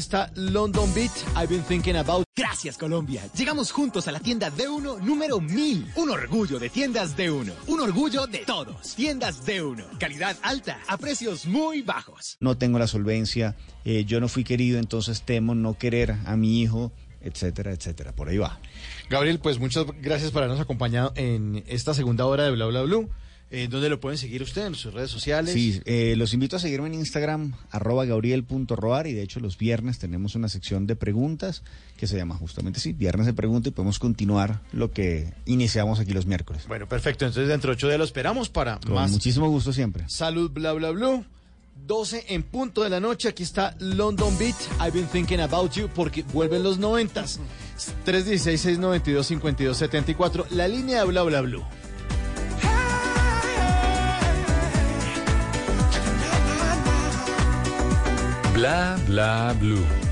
Está London Beat, I've been thinking about. Gracias Colombia. Llegamos juntos a la tienda D1 número 1000. Un orgullo de tiendas D1. Un orgullo de todos. Tiendas D1. Calidad alta a precios muy bajos. No tengo la solvencia, eh, yo no fui querido, entonces temo no querer a mi hijo, etcétera, etcétera. Por ahí va. Gabriel, pues muchas gracias por habernos acompañado en esta segunda hora de Bla Bla Blue. Eh, ¿Dónde lo pueden seguir usted? ¿En sus redes sociales? Sí, eh, los invito a seguirme en Instagram, arroba gabriel.roar, y de hecho los viernes tenemos una sección de preguntas que se llama justamente así, viernes de preguntas, y podemos continuar lo que iniciamos aquí los miércoles. Bueno, perfecto. Entonces dentro de ocho días lo esperamos para Con más muchísimo gusto siempre. Salud Bla Bla Blue. 12 en punto de la noche. Aquí está London Beat. I've been thinking about you porque vuelven los noventas. 316-692-5274. La línea de Bla Bla Blue. Bla bla blue.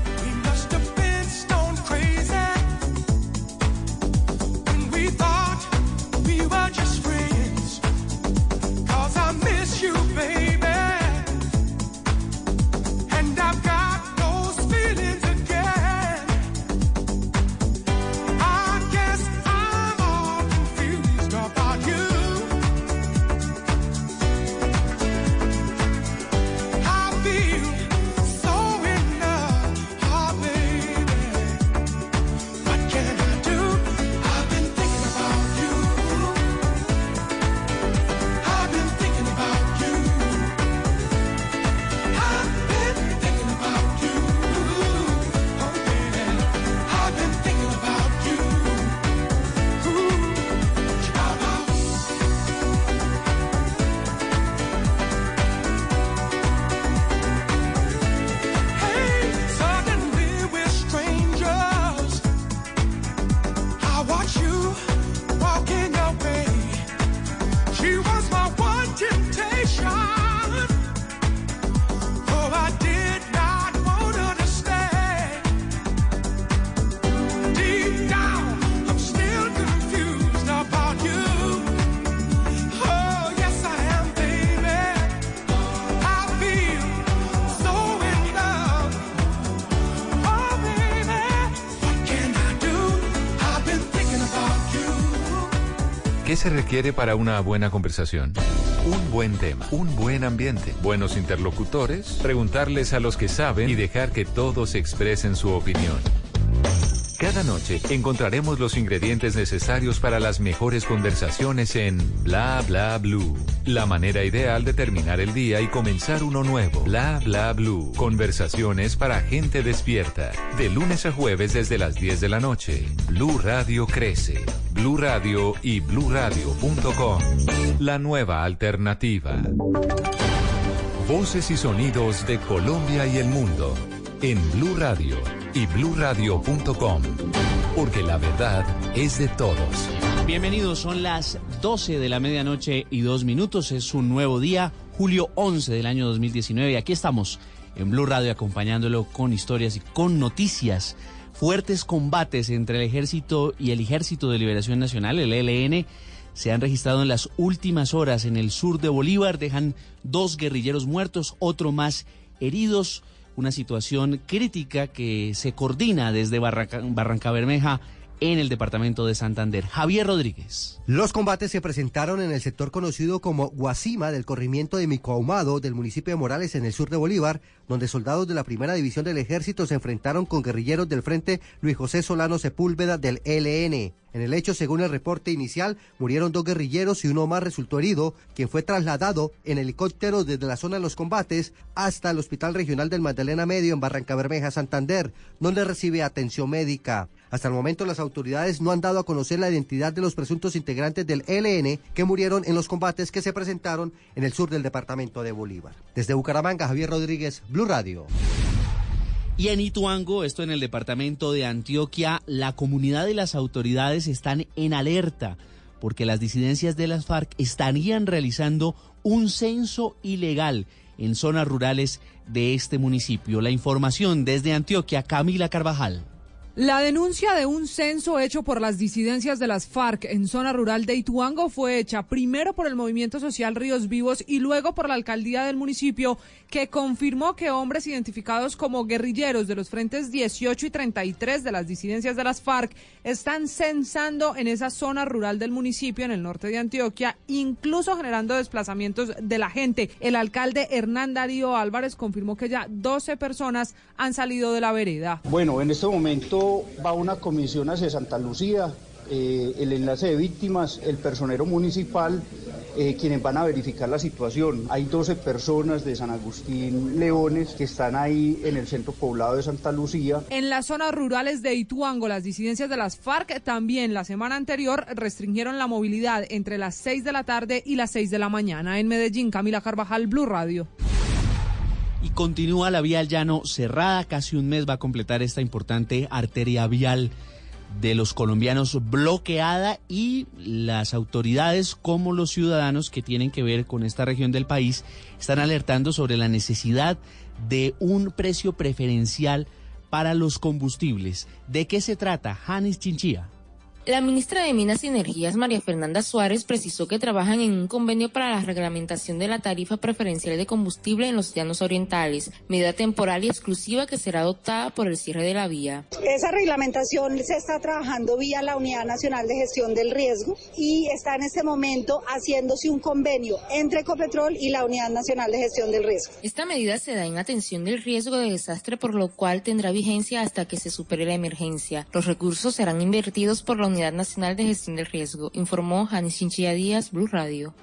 Se requiere para una buena conversación? Un buen tema, un buen ambiente, buenos interlocutores, preguntarles a los que saben y dejar que todos expresen su opinión. Cada noche encontraremos los ingredientes necesarios para las mejores conversaciones en Bla Bla Blue. La manera ideal de terminar el día y comenzar uno nuevo. Bla Bla Blue. Conversaciones para gente despierta. De lunes a jueves desde las 10 de la noche. Blue Radio crece. Blue Radio y bluradio.com. La nueva alternativa. Voces y sonidos de Colombia y el mundo en Blue Radio y bluradio.com, porque la verdad es de todos. Bienvenidos, son las 12 de la medianoche y dos minutos. Es un nuevo día, julio 11 del año 2019. Aquí estamos en Blue Radio acompañándolo con historias y con noticias. Fuertes combates entre el ejército y el Ejército de Liberación Nacional, el ELN, se han registrado en las últimas horas en el sur de Bolívar. Dejan dos guerrilleros muertos, otro más heridos. Una situación crítica que se coordina desde Barranca, Barranca Bermeja en el departamento de Santander. Javier Rodríguez. Los combates se presentaron en el sector conocido como Guasima del corrimiento de Micoahumado del municipio de Morales en el sur de Bolívar, donde soldados de la primera división del ejército se enfrentaron con guerrilleros del frente Luis José Solano Sepúlveda del ELN. En el hecho, según el reporte inicial, murieron dos guerrilleros y uno más resultó herido, quien fue trasladado en helicóptero desde la zona de los combates hasta el Hospital Regional del Magdalena Medio en Barranca Bermeja, Santander, donde recibe atención médica. Hasta el momento las autoridades no han dado a conocer la identidad de los presuntos integrantes del ELN que murieron en los combates que se presentaron en el sur del departamento de Bolívar. Desde Bucaramanga, Javier Rodríguez, Blue Radio. Y en Ituango, esto en el departamento de Antioquia, la comunidad y las autoridades están en alerta porque las disidencias de las FARC estarían realizando un censo ilegal en zonas rurales de este municipio. La información desde Antioquia, Camila Carvajal. La denuncia de un censo hecho por las disidencias de las FARC en zona rural de Ituango fue hecha primero por el movimiento social Ríos Vivos y luego por la alcaldía del municipio que confirmó que hombres identificados como guerrilleros de los frentes 18 y 33 de las disidencias de las FARC están censando en esa zona rural del municipio en el norte de Antioquia, incluso generando desplazamientos de la gente. El alcalde Hernán Darío Álvarez confirmó que ya 12 personas han salido de la vereda. Bueno, en este momento va una comisión hacia Santa Lucía, eh, el enlace de víctimas, el personero municipal, eh, quienes van a verificar la situación. Hay 12 personas de San Agustín Leones que están ahí en el centro poblado de Santa Lucía. En las zonas rurales de Ituango, las disidencias de las FARC también la semana anterior restringieron la movilidad entre las 6 de la tarde y las 6 de la mañana. En Medellín, Camila Carvajal, Blue Radio. Y continúa la vía al llano cerrada, casi un mes va a completar esta importante arteria vial de los colombianos bloqueada y las autoridades como los ciudadanos que tienen que ver con esta región del país están alertando sobre la necesidad de un precio preferencial para los combustibles. ¿De qué se trata? Janis Chinchilla. La ministra de Minas y Energías, María Fernanda Suárez, precisó que trabajan en un convenio para la reglamentación de la tarifa preferencial de combustible en los llanos orientales, medida temporal y exclusiva que será adoptada por el cierre de la vía. Esa reglamentación se está trabajando vía la Unidad Nacional de Gestión del Riesgo y está en este momento haciéndose un convenio entre Ecopetrol y la Unidad Nacional de Gestión del Riesgo. Esta medida se da en atención del riesgo de desastre, por lo cual tendrá vigencia hasta que se supere la emergencia. Los recursos serán invertidos por la Unidad Nacional de Gestión del Riesgo, informó Janis Chinchilla Díaz, Blue Radio.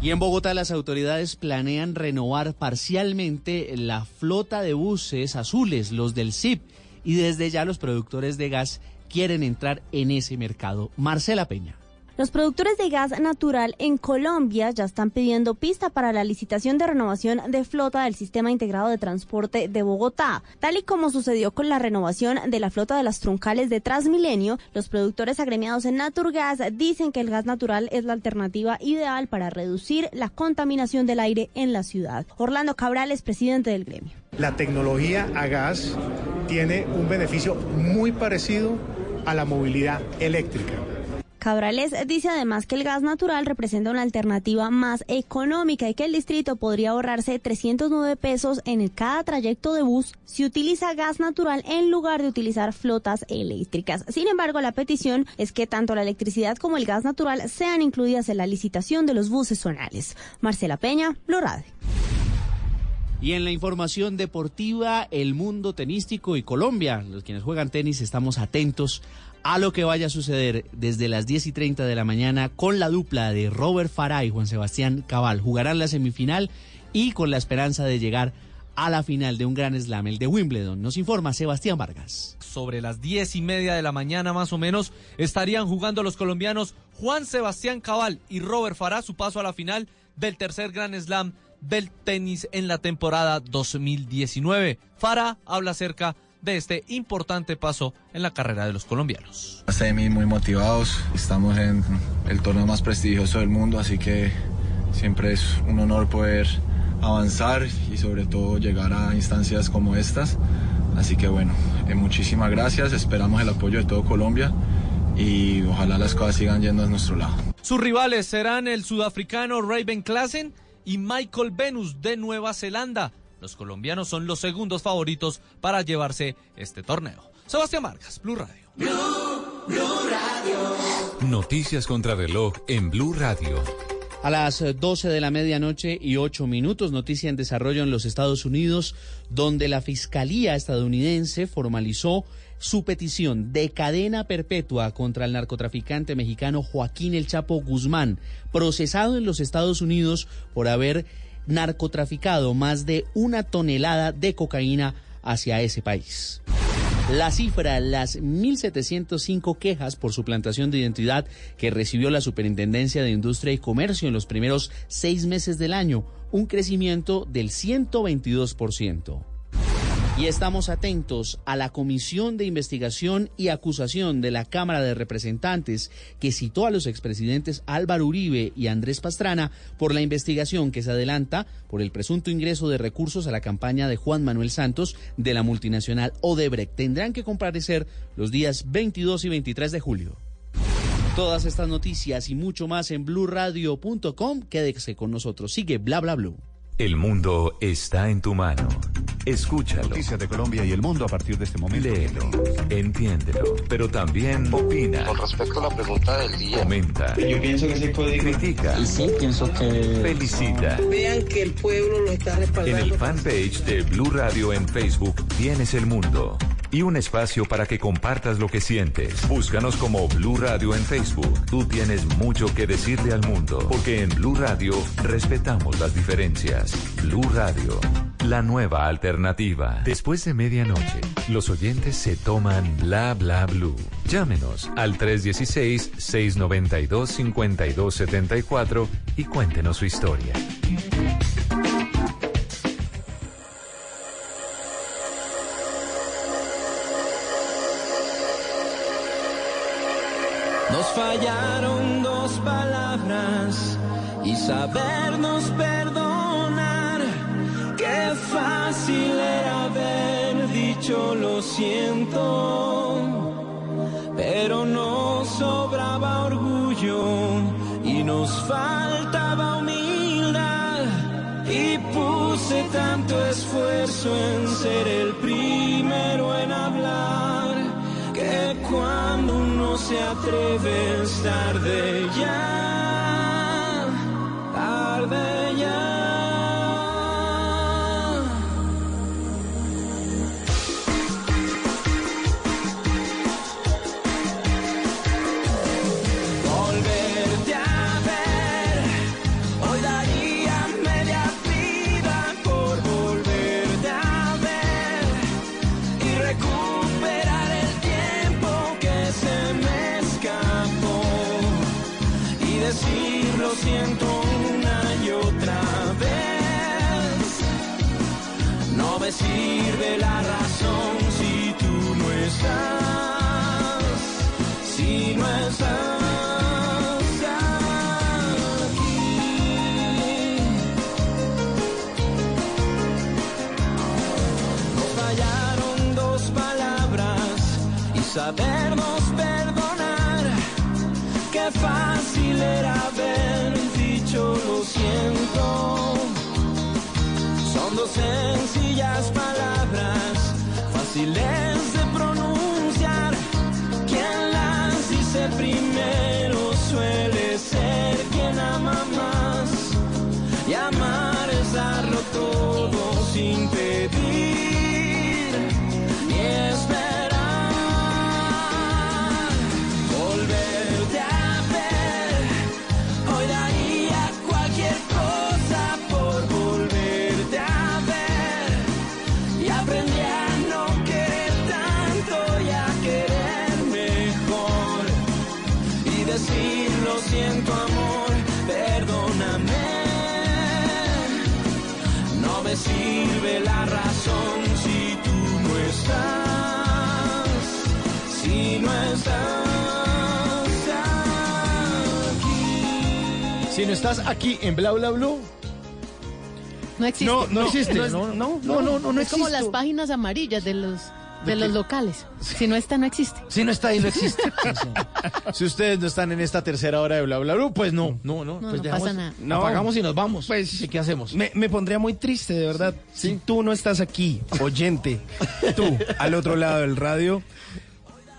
Y en Bogotá las autoridades planean renovar parcialmente la flota de buses azules, los del CIP, y desde ya los productores de gas quieren entrar en ese mercado. Marcela Peña. Los productores de gas natural en Colombia ya están pidiendo pista para la licitación de renovación de flota del Sistema Integrado de Transporte de Bogotá. Tal y como sucedió con la renovación de la flota de las truncales de Transmilenio, los productores agremiados en Naturgas dicen que el gas natural es la alternativa ideal para reducir la contaminación del aire en la ciudad. Orlando Cabral es presidente del gremio. La tecnología a gas tiene un beneficio muy parecido a la movilidad eléctrica. Cabrales dice además que el gas natural representa una alternativa más económica y que el distrito podría ahorrarse 309 pesos en cada trayecto de bus si utiliza gas natural en lugar de utilizar flotas eléctricas. Sin embargo, la petición es que tanto la electricidad como el gas natural sean incluidas en la licitación de los buses zonales. Marcela Peña, Blue Radio. Y en la información deportiva, el mundo tenístico y Colombia, los quienes juegan tenis, estamos atentos a lo que vaya a suceder desde las 10 y 30 de la mañana con la dupla de Robert Farah y Juan Sebastián Cabal. Jugarán la semifinal y con la esperanza de llegar a la final de un gran slam, el de Wimbledon. Nos informa Sebastián Vargas. Sobre las diez y media de la mañana más o menos estarían jugando los colombianos Juan Sebastián Cabal y Robert Farah su paso a la final del tercer gran slam del tenis en la temporada 2019. Farah habla acerca de este importante paso en la carrera de los colombianos. Semi muy motivados, estamos en el torneo más prestigioso del mundo, así que siempre es un honor poder avanzar y sobre todo llegar a instancias como estas. Así que bueno, eh, muchísimas gracias, esperamos el apoyo de todo Colombia y ojalá las cosas sigan yendo a nuestro lado. Sus rivales serán el sudafricano Raven Klassen y Michael Venus de Nueva Zelanda. Los colombianos son los segundos favoritos para llevarse este torneo. Sebastián Vargas, Blue Radio. Noticias contra reloj en Blue Radio. A las 12 de la medianoche y 8 minutos, noticia en desarrollo en los Estados Unidos, donde la Fiscalía estadounidense formalizó su petición de cadena perpetua contra el narcotraficante mexicano Joaquín El Chapo Guzmán, procesado en los Estados Unidos por haber narcotraficado más de una tonelada de cocaína hacia ese país. La cifra, las 1.705 quejas por suplantación de identidad que recibió la Superintendencia de Industria y Comercio en los primeros seis meses del año, un crecimiento del 122%. Y estamos atentos a la Comisión de Investigación y Acusación de la Cámara de Representantes que citó a los expresidentes Álvaro Uribe y Andrés Pastrana por la investigación que se adelanta por el presunto ingreso de recursos a la campaña de Juan Manuel Santos de la multinacional Odebrecht. Tendrán que comparecer los días 22 y 23 de julio. Todas estas noticias y mucho más en blurradio.com. Quédese con nosotros. Sigue bla bla blue. El mundo está en tu mano. Escúchalo. Noticias de Colombia y el mundo a partir de este momento. Léelo, entiéndelo, pero también opina. Con respecto a la pregunta del día. Comenta. Yo pienso que se puede Critica. Y sí, pienso que. Felicita. Vean que el pueblo lo está En respaldando. el fanpage de Blue Radio en Facebook tienes el mundo y un espacio para que compartas lo que sientes. Búscanos como Blue Radio en Facebook. Tú tienes mucho que decirle al mundo, porque en Blue Radio respetamos las diferencias. Blue Radio, la nueva Después de medianoche, los oyentes se toman bla bla blue. Llámenos al 316-692-5274 y cuéntenos su historia. Nos fallaron dos palabras y sabernos perdonar. Qué fácil era haber dicho lo siento, pero nos sobraba orgullo y nos faltaba humildad. Y puse tanto esfuerzo en ser el primero en hablar que cuando uno se atreve es tarde ya, sirve la razón si tú no estás, si no estás aquí. Nos fallaron dos palabras y sabernos perdonar. Qué fácil era haber dicho lo siento. Son dos sencillas palabras, fáciles de pronunciar. Quien las dice primero suele ser quien ama más. Y amar es darlo todo sin pedir sirve la razón si tú no estás, si no estás aquí. Si no estás aquí en Bla Bla Blue, No existe. No, no existe, es- no, no, no, no, no, no es como las páginas amarillas de los de ¿De los locales. Si no está, no existe. si no está ahí, no existe. si ustedes no están en esta tercera hora de Bla Bla Blue, pues no, no, no. No, pues no pasa nada. No. Apagamos y nos vamos. Pues, ¿Y qué hacemos? Me, me pondría muy triste, de verdad. Si tú no estás aquí, oyente, tú, al otro lado del radio,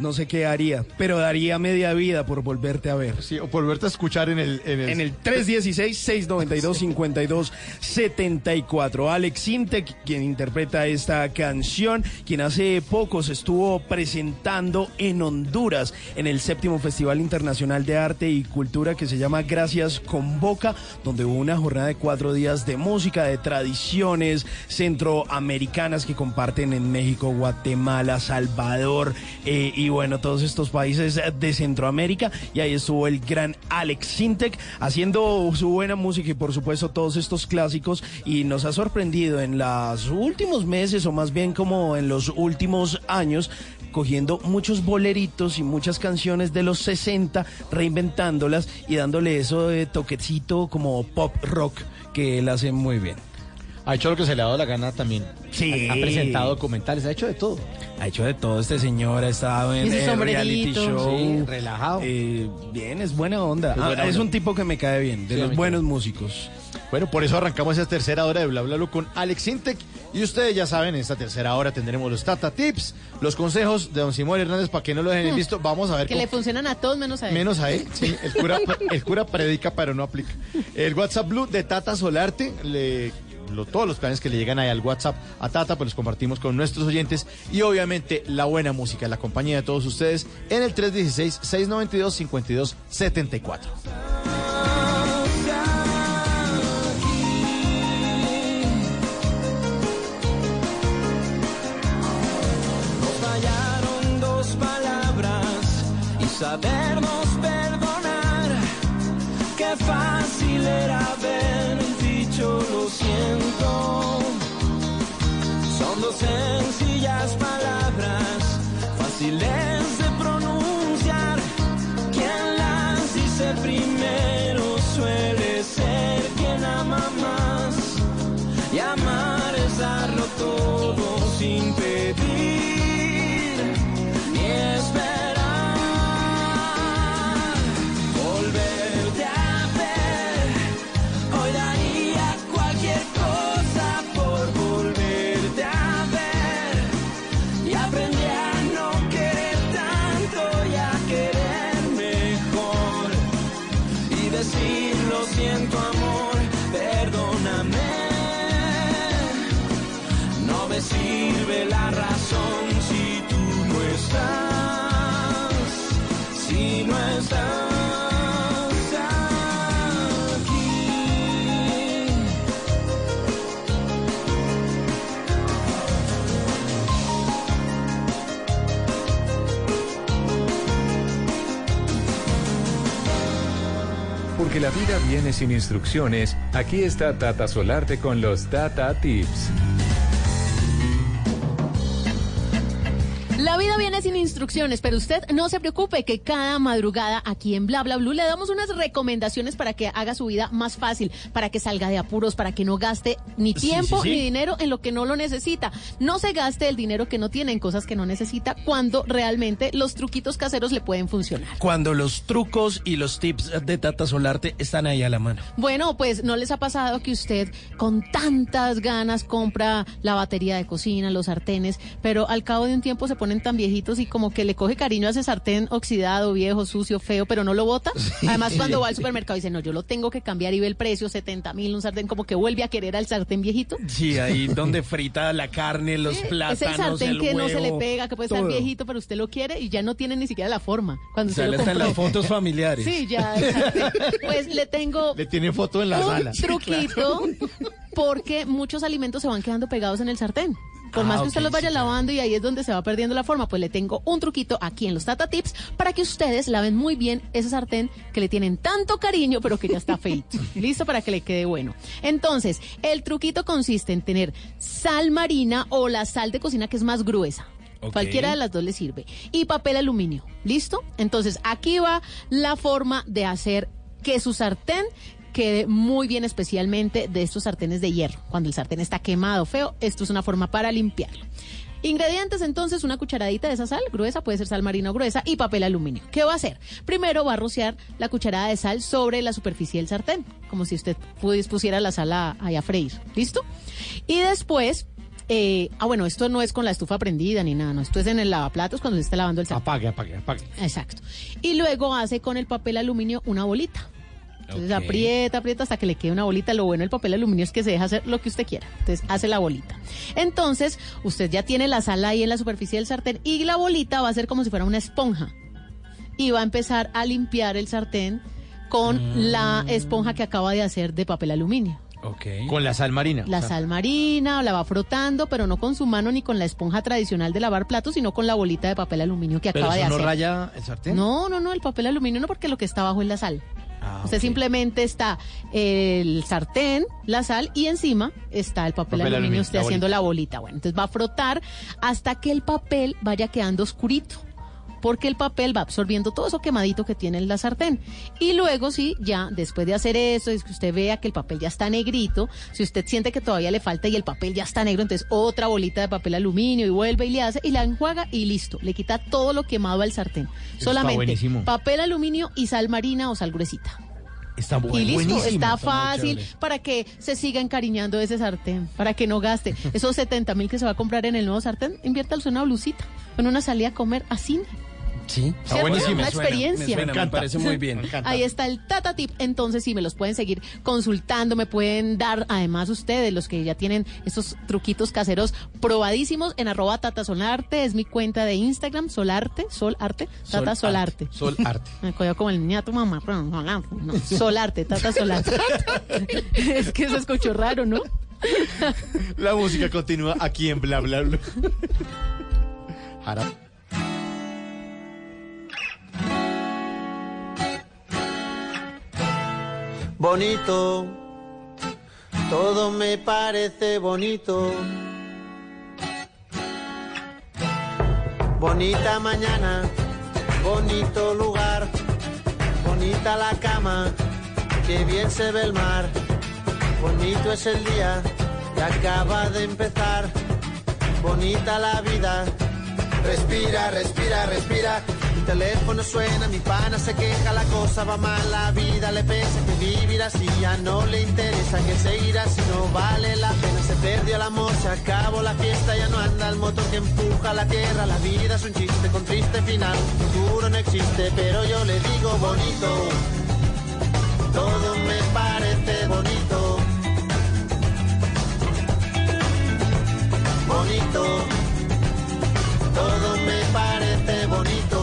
no sé qué haría, pero daría media vida por volverte a ver. Sí, o por volverte a escuchar en el... En el, En el 316-692-5274. Alex Intec, quien interpreta esta canción, quien hace poco se estuvo presentando en Honduras en el séptimo Festival Internacional de Arte y Cultura que se llama Gracias con Boca, donde hubo una jornada de cuatro días de música, de tradiciones centroamericanas que comparten en México, Guatemala, Salvador eh, y bueno, todos estos países de Centroamérica. Y ahí estuvo el gran Alex Sintek haciendo su buena música y por supuesto todos estos clásicos. Y nos ha sorprendido en los últimos meses o más bien como en los últimos años cogiendo muchos boleritos y muchas canciones de los 60, reinventándolas y dándole eso de toquecito como pop rock que él hace muy bien. Ha hecho lo que se le ha dado la gana también. Sí. Ha, ha presentado documentales, ha hecho de todo. Ha hecho de todo este señor, ha estado en eh, reality show. Sí, relajado. Eh, bien, es buena onda. Es Ah, es un tipo que me cae bien, de Sí, los buenos músicos. Bueno, por eso arrancamos esta tercera hora de Bla Bla Blue con Alex Sintek. Y ustedes ya saben, en esta tercera hora tendremos los Tata Tips, los consejos de don Simón Hernández para que no lo dejen en visto. Vamos a ver Que cómo- le funcionan a todos menos a él. Menos a él, sí. El cura, el cura predica, pero no aplica. El WhatsApp Blue de Tata Solarte, le, lo- todos los planes que le llegan ahí al WhatsApp a Tata, pues los compartimos con nuestros oyentes. Y obviamente la buena música, la compañía de todos ustedes en el 316-692-5274. Nos fallaron dos palabras y sabernos perdonar. Qué fácil era haber dicho lo siento. Son dos sencillas palabras, fáciles de pronunciar. Quien las dice primero suele ser quien ama más. Y amar es darlo todo sin Porque la vida viene sin instrucciones, aquí está Tata Solarte con los Tata Tips. Vida viene sin instrucciones, pero usted no se preocupe que cada madrugada aquí en Bla Bla Blue le damos unas recomendaciones para que haga su vida más fácil, para que salga de apuros, para que no gaste ni Sí, tiempo sí, sí. ni dinero en lo que no lo necesita. No se gaste el dinero que no tiene en cosas que no necesita cuando realmente los truquitos caseros le pueden funcionar. Cuando los trucos y los tips de Tata Solarte están ahí a la mano. Bueno, pues no les ha pasado que usted con tantas ganas compra la batería de cocina, los sartenes, pero al cabo de un tiempo se ponen tan viejitos y como que le coge cariño a ese sartén oxidado, viejo, sucio, feo, pero no lo bota. Además, cuando va al supermercado dice, no, yo lo tengo que cambiar y ve el precio, 70 mil, un sartén, como que vuelve a querer al sartén viejito. Sí, ahí donde frita la carne, los Es plátanos, el sartén el que no se le pega, que puede estar todo. viejito, pero usted lo quiere y ya no tiene ni siquiera la forma. Cuando lo hasta en las fotos familiares. Sí, ya. el sartén. Pues le tengo Le tienen foto en la un sala. truquito porque muchos alimentos se van quedando pegados en el sartén. Por Ah, más que usted los vaya sí, lavando y ahí es donde se va perdiendo la forma, pues le tengo un truquito aquí en los Tata Tips para que ustedes laven muy bien ese sartén que le tienen tanto cariño, pero que ya está feito. Listo para que le quede bueno. Entonces, el truquito consiste en tener sal marina o la sal de cocina que es más gruesa. Cualquiera de las dos le sirve. Y papel aluminio. ¿Listo? Entonces, aquí va la forma de hacer que su sartén quede muy bien, especialmente de estos sartenes de hierro. Cuando el sartén está quemado, feo, esto es una forma para limpiarlo. Ingredientes entonces, una cucharadita de esa sal gruesa, puede ser sal marina o gruesa, y papel aluminio. ¿Qué va a hacer? Primero va a rociar la cucharada de sal sobre la superficie del sartén, como si usted pusiera la sal a, ahí a freír. ¿Listo? Y después eh, ah, bueno, esto no es con la estufa prendida ni nada, no, esto es en el lavaplatos cuando se está lavando el sartén. Apague, apague, apague. Exacto. Y luego hace con el papel aluminio una bolita. Entonces aprieta, aprieta hasta que le quede una bolita. Lo bueno del papel aluminio es que se deja hacer lo que usted quiera. Entonces hace la bolita. Entonces usted ya tiene la sal ahí en la superficie del sartén y la bolita va a ser como si fuera una esponja. Y va a empezar a limpiar el sartén con la esponja que acaba de hacer de papel aluminio. Con la sal marina. La o sea, sal marina, la va frotando, pero no con su mano ni con la esponja tradicional de lavar platos, sino con la bolita de papel aluminio que Pero acaba de eso no hacer. raya el sartén. No, no, no, el papel aluminio no, porque lo que está abajo es la sal. Ah, Usted simplemente está el sartén, la sal y encima está el papel, Papel aluminio, aluminio, usted la haciendo bolita. la bolita. Bueno, entonces va a frotar hasta que el papel vaya quedando oscurito. Porque el papel va absorbiendo todo eso quemadito que tiene en la sartén. Y luego, sí, ya después de hacer eso, es que usted vea que el papel ya está negrito. Si usted siente que todavía le falta y el papel ya está negro, entonces otra bolita de papel aluminio y vuelve y le hace y la enjuaga y listo. Le quita todo lo quemado al sartén. Solamente papel aluminio y sal marina o sal gruesita. Está bu- Y listo, buenísimo, está fácil para que se siga encariñando ese sartén, para que no gaste. Esos 70 mil que se va a comprar en el nuevo sartén, inviértalos en una blusita, en una salida a comer a cine. Sí, está buenísimo. Una experiencia. Me, suena, me parece muy bien. Ahí está el Tata Tip. Entonces, sí, me los pueden seguir consultando, me pueden dar, además ustedes, los que ya tienen estos truquitos caseros probadísimos, en arroba Tata Solarte, es mi cuenta de Instagram, Solarte, Solarte, Tata Sol Solarte. Sol arte. Me cogió como el niñato mamá, pero no, Solarte, no, Solarte, Tata Solarte. es que se escuchó raro, ¿no? La música continúa aquí en Bla Bla Bla. Jara- Bonito, todo me parece bonito. Bonita mañana, bonito lugar, bonita la cama, que bien se ve el mar. Bonito es el día que acaba de empezar, bonita la vida. Respira, respira, respira. Mi teléfono suena, mi pana se queja, la cosa va mal, la vida le pesa que vivir así ya no le interesa, que seguir así no vale la pena. Se perdió el amor, se acabó la fiesta, ya no anda el motor que empuja la tierra. La vida es un chiste con triste final, futuro no existe, pero yo le digo bonito. Todo me parece bonito. Bonito todo me parece bonito.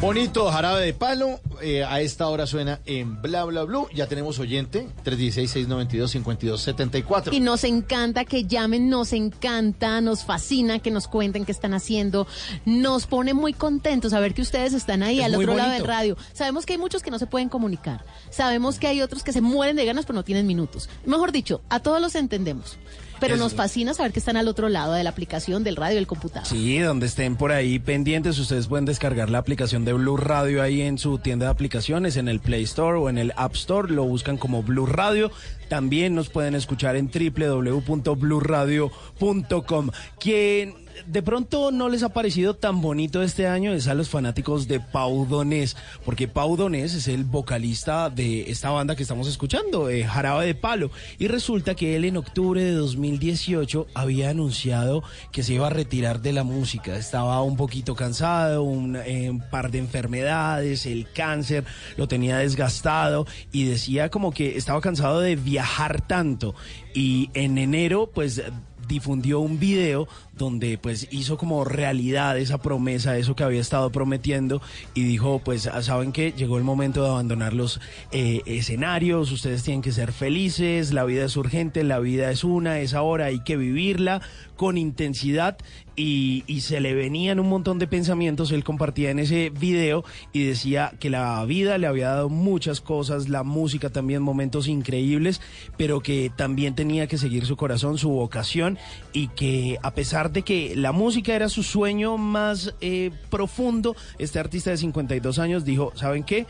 Bonito jarabe de palo. eh, a esta hora suena en Bla Bla Blue. Ya tenemos oyente 316-692-5274. Y nos encanta que llamen, nos encanta, nos fascina que nos cuenten qué están haciendo. Nos pone muy contentos saber que ustedes están ahí Es al otro lado bonito. del radio. Sabemos que hay muchos que no se pueden comunicar. Sabemos que hay otros que se mueren de ganas pero no tienen minutos. Mejor dicho, a todos los entendemos. Pero Eso. nos fascina saber que están al otro lado de la aplicación, del radio, del computador. Sí, donde estén por ahí pendientes, ustedes pueden descargar la aplicación de Blue Radio ahí en su tienda de aplicaciones, en el Play Store o en el App Store, lo buscan como Blue Radio. También nos pueden escuchar en www.bluradio.com. Quien de pronto no les ha parecido tan bonito este año es a los fanáticos de Pau Donés, porque Pau Donés es el vocalista de esta banda que estamos escuchando, eh, Jarabe de Palo, y resulta que él en octubre de 2018 había anunciado que se iba a retirar de la música, estaba un poquito cansado, un, eh, un par de enfermedades, el cáncer lo tenía desgastado y decía como que estaba cansado de viajar tanto. Y en enero pues difundió un video donde pues hizo como realidad esa promesa, eso que había estado prometiendo y dijo pues ah, saben que llegó el momento de abandonar los eh, escenarios, ustedes tienen que ser felices, la vida es urgente, la vida es una, es ahora, hay que vivirla con intensidad y, y se le venían un montón de pensamientos. Él compartía en ese video y decía que la vida le había dado muchas cosas, la música también, momentos increíbles, pero que también tenía que seguir su corazón, su vocación y que a pesar de que la música era su sueño más eh, profundo, este artista de 52 años dijo, ¿saben qué?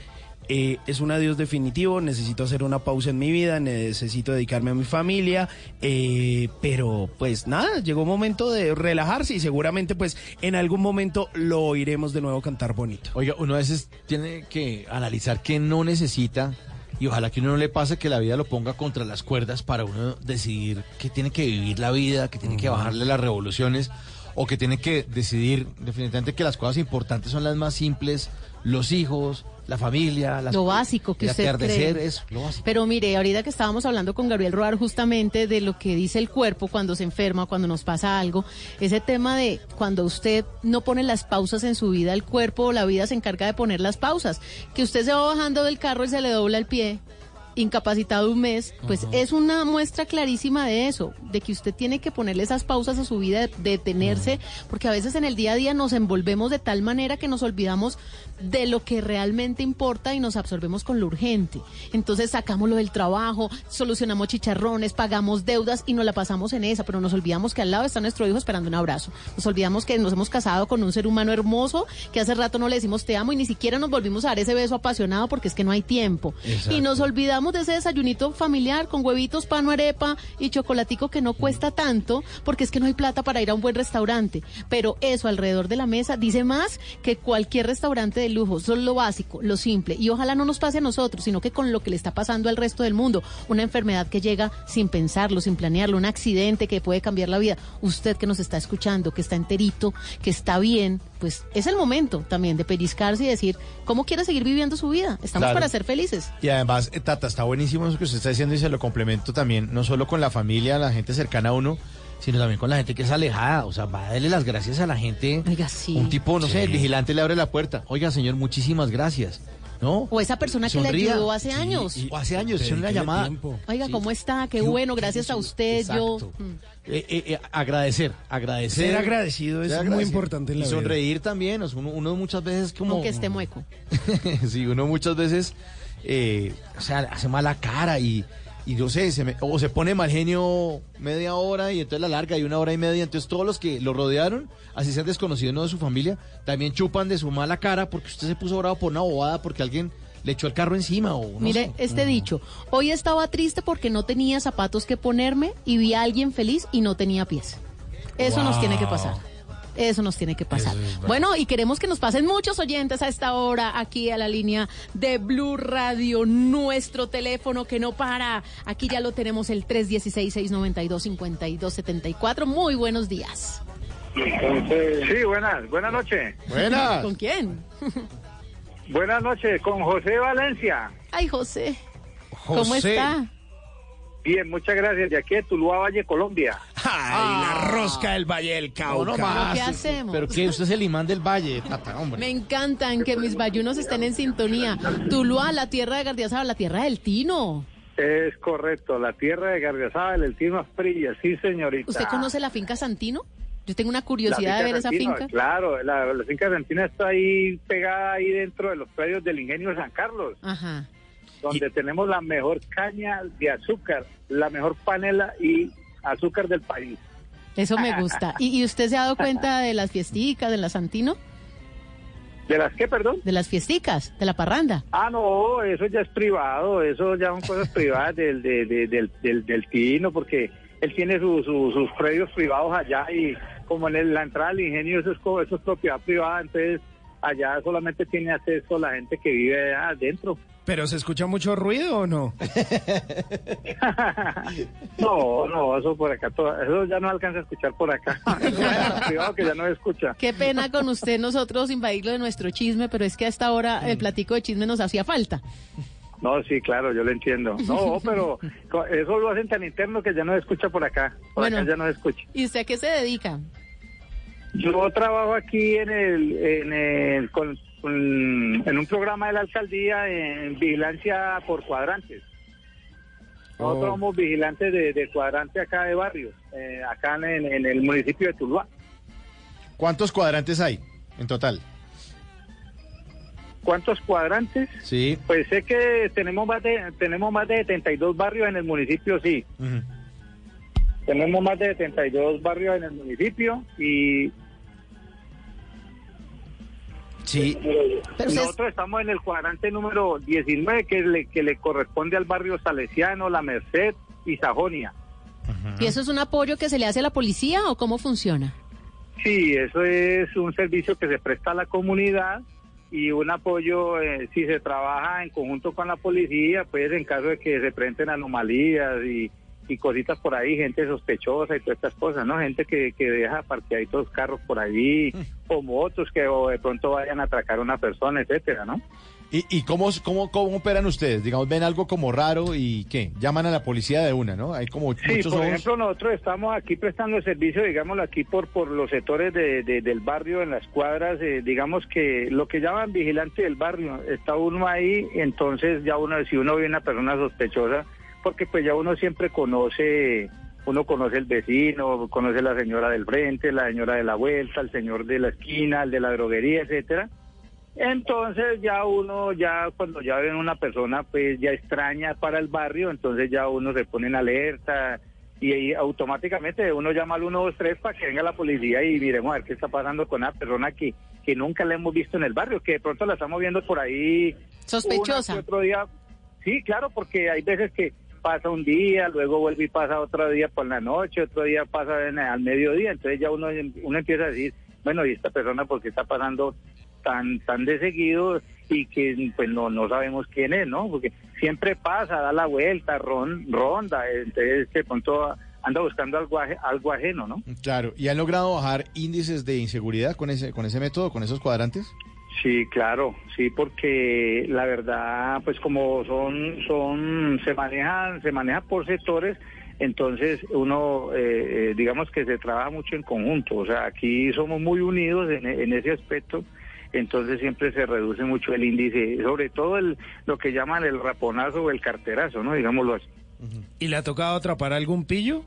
Eh, es un adiós definitivo, necesito hacer una pausa en mi vida, necesito dedicarme a mi familia, eh, pero pues nada, llegó un momento de relajarse y seguramente pues en algún momento lo oiremos de nuevo cantar bonito. Oiga, uno a veces tiene que analizar que no necesita y ojalá que uno no le pase que la vida lo ponga contra las cuerdas para uno decidir que tiene que vivir la vida, que tiene que bajarle las revoluciones o que tiene que decidir definitivamente que las cosas importantes son las más simples, los hijos, la familia, las- Lo básico que el usted atardecer, cree. eso, lo básico. Pero mire, ahorita que estábamos hablando con Gabriel Roar justamente de lo que dice el cuerpo cuando se enferma, cuando nos pasa algo, ese tema de cuando usted no pone las pausas en su vida, el cuerpo o la vida se encarga de poner las pausas. Que usted se va bajando del carro y se le dobla el pie, incapacitado un mes, pues es una muestra clarísima de eso, de que usted tiene que ponerle esas pausas a su vida, de detenerse, porque a veces en el día a día nos envolvemos de tal manera que nos olvidamos de lo que realmente importa y nos absorbemos con lo urgente. Entonces sacamos lo del trabajo, solucionamos chicharrones, pagamos deudas y nos la pasamos en esa, pero nos olvidamos que al lado está nuestro hijo esperando un abrazo. Nos olvidamos que nos hemos casado con un ser humano hermoso, que hace rato no le decimos te amo y ni siquiera nos volvimos a dar ese beso apasionado porque es que no hay tiempo. Exacto. Y nos olvidamos de ese desayunito familiar con huevitos, pan o arepa y chocolatico que no cuesta tanto porque es que no hay plata para ir a un buen restaurante. Pero eso alrededor de la mesa dice más que cualquier restaurante de lujo. Es lo básico, lo simple. Y ojalá no nos pase a nosotros, sino que con lo que le está pasando al resto del mundo. Una enfermedad que llega sin pensarlo, sin planearlo, un accidente que puede cambiar la vida. Usted que nos está escuchando, que está enterito, que está bien, pues es el momento también de pellizcarse y decir cómo quiere seguir viviendo su vida. Estamos Claro. para ser felices. Y además, eh, Tata, está buenísimo eso que usted está diciendo y se lo complemento también, no solo con la familia, la gente cercana a uno, sino también con la gente que es alejada. O sea, va a darle las gracias a la gente. Un tipo, no sé, el vigilante le abre la puerta. Oiga, señor, muchísimas gracias. ¿No? O esa persona que le ayudó hace años. o hace años, es una llamada. tiempo. Oiga, ¿cómo está? Qué bueno, gracias a usted. Yo. Exacto. Mm. Eh, eh, eh, agradecer, agradecer. Ser agradecido es muy importante en la y vida. sonreír también. Uno, uno muchas veces como... Aunque esté mueco. sí, uno muchas veces, eh, o sea, hace mala cara y, y yo sé, se me- o se pone mal genio media hora y entonces la larga y una hora y media. Entonces todos los que lo rodearon, así sean desconocidos no de su familia, también chupan de su mala cara porque usted se puso bravo por una bobada porque alguien le echó el carro encima o no Mire, sé. este dicho, hoy estaba triste porque no tenía zapatos que ponerme y vi a alguien feliz y no tenía pies. Eso nos tiene que pasar. Eso nos tiene que pasar. Es bueno, y queremos que nos pasen muchos oyentes a esta hora aquí a la línea de Blue Radio, nuestro teléfono que no para. Aquí ya lo tenemos el 316-692-5274. Muy buenos días. Sí, buenas, buenas noches. ¿Con quién? Buenas noches, con José Valencia. Ay, José. ¿Cómo José. está? Bien, muchas gracias. De aquí de Tuluá, Valle, Colombia. Ay, la rosca del Valle del Cauca. No, no más. ¿Qué hacemos? Pero que usted es el imán del valle, Tata, hombre. Me encantan que mis bayunos estén en sintonía. Tuluá, la tierra de Gardiazabal, la tierra del Tino. Es correcto, la tierra de Gardiazabal, el Tino Asprilla, sí, señorita. ¿Usted conoce la finca Santino? Yo tengo una curiosidad de ver esa finca. Claro, la, la finca Santina está ahí pegada ahí dentro de los predios del ingenio de San Carlos, Ajá. donde tenemos la mejor caña de azúcar, la mejor panela y azúcar del país. Eso me gusta. ¿Y, y usted se ha dado cuenta de las fiesticas, de la Santino? ¿De las qué, perdón? De las fiesticas, de la parranda. Ah, no, eso ya es privado, eso ya son cosas privadas del, de- de- del, del, del Tino, porque él tiene su- su- sus predios privados allá y como en el- la entrada al ingenio eso es, eso es propiedad privada, entonces allá solamente tiene acceso la gente que vive adentro. ¿Pero se escucha mucho ruido o no? No, no, eso por acá, todo- eso ya no alcanza a escuchar por acá. Privado que ya no escucha. Qué pena con usted nosotros invadirlo de nuestro chisme, pero es que a esta hora el platico de chisme nos hacía falta. No, sí, claro, yo lo entiendo. No, pero eso lo hacen tan interno que ya no se escucha por acá. Por Bueno. acá ya no se escucha. ¿Y usted a qué se dedica? Yo trabajo aquí en el, en el, con- con- en un programa de la alcaldía en vigilancia por cuadrantes. Nosotros Oh. somos vigilantes de, de cuadrante acá de barrios, eh, acá en, en el municipio de Tuluá. ¿Cuántos cuadrantes hay en total? ¿Cuántos cuadrantes? Sí. Pues sé que tenemos más de tenemos más de 72 barrios en el municipio, sí. Tenemos más de 72 barrios en el municipio y Sí. nosotros estamos en el cuadrante número 19 que le, que le corresponde al barrio Salesiano, La Merced y Sajonia. ¿Y eso es un apoyo que se le hace a la policía o cómo funciona? Sí, eso es un servicio que se presta a la comunidad y un apoyo eh, si se trabaja en conjunto con la policía, pues en caso de que se presenten anomalías y, y cositas por ahí, gente sospechosa y todas estas cosas, ¿no? Gente que, que deja parqueaditos carros por allí o motos que o de pronto vayan a atracar a una persona, etcétera, ¿no? ¿Y, y cómo, cómo, cómo operan ustedes? Digamos, ven algo como raro y ¿qué? Llaman a la policía de una, ¿no? Hay como Sí, muchos por ojos. ejemplo, nosotros estamos aquí prestando servicio, digámoslo aquí, por, por los sectores de, de- del barrio, en las cuadras, eh, digamos que lo que llaman vigilante del barrio, está uno ahí, entonces ya uno, si uno ve una persona sospechosa, porque pues ya uno siempre conoce, uno conoce el vecino, conoce la señora del frente, la señora de la vuelta, el señor de la esquina, el de la droguería, etcétera. Entonces ya uno, ya cuando ya ven una persona pues ya extraña para el barrio, entonces ya uno se pone en alerta y automáticamente uno llama al 123 para que venga la policía y miremos a ver qué está pasando con una persona que, que nunca la hemos visto en el barrio, que de pronto la estamos viendo por ahí. Sospechosa. otro día. Sí, claro, porque hay veces que pasa un día, luego vuelve y pasa otro día por la noche, otro día pasa en- al mediodía, entonces ya uno, uno empieza a decir, bueno, ¿y esta persona por qué está pasando tan tan de seguido y que pues no no sabemos quién es, ¿no? Porque siempre pasa, da la vuelta, ron, ronda, entonces de pronto anda buscando algo, algo ajeno, ¿no? Claro. ¿Y han logrado bajar índices de inseguridad con ese, con ese método, con esos cuadrantes? Sí, claro, sí, porque la verdad, pues como son, son, se manejan, se maneja por sectores, entonces uno, eh, eh, digamos que se trabaja mucho en conjunto, o sea, aquí somos muy unidos en, en ese aspecto, entonces siempre se reduce mucho el índice, sobre todo el, lo que llaman el raponazo o el carterazo, ¿no? Digámoslo así. ¿Y le ha tocado atrapar algún pillo?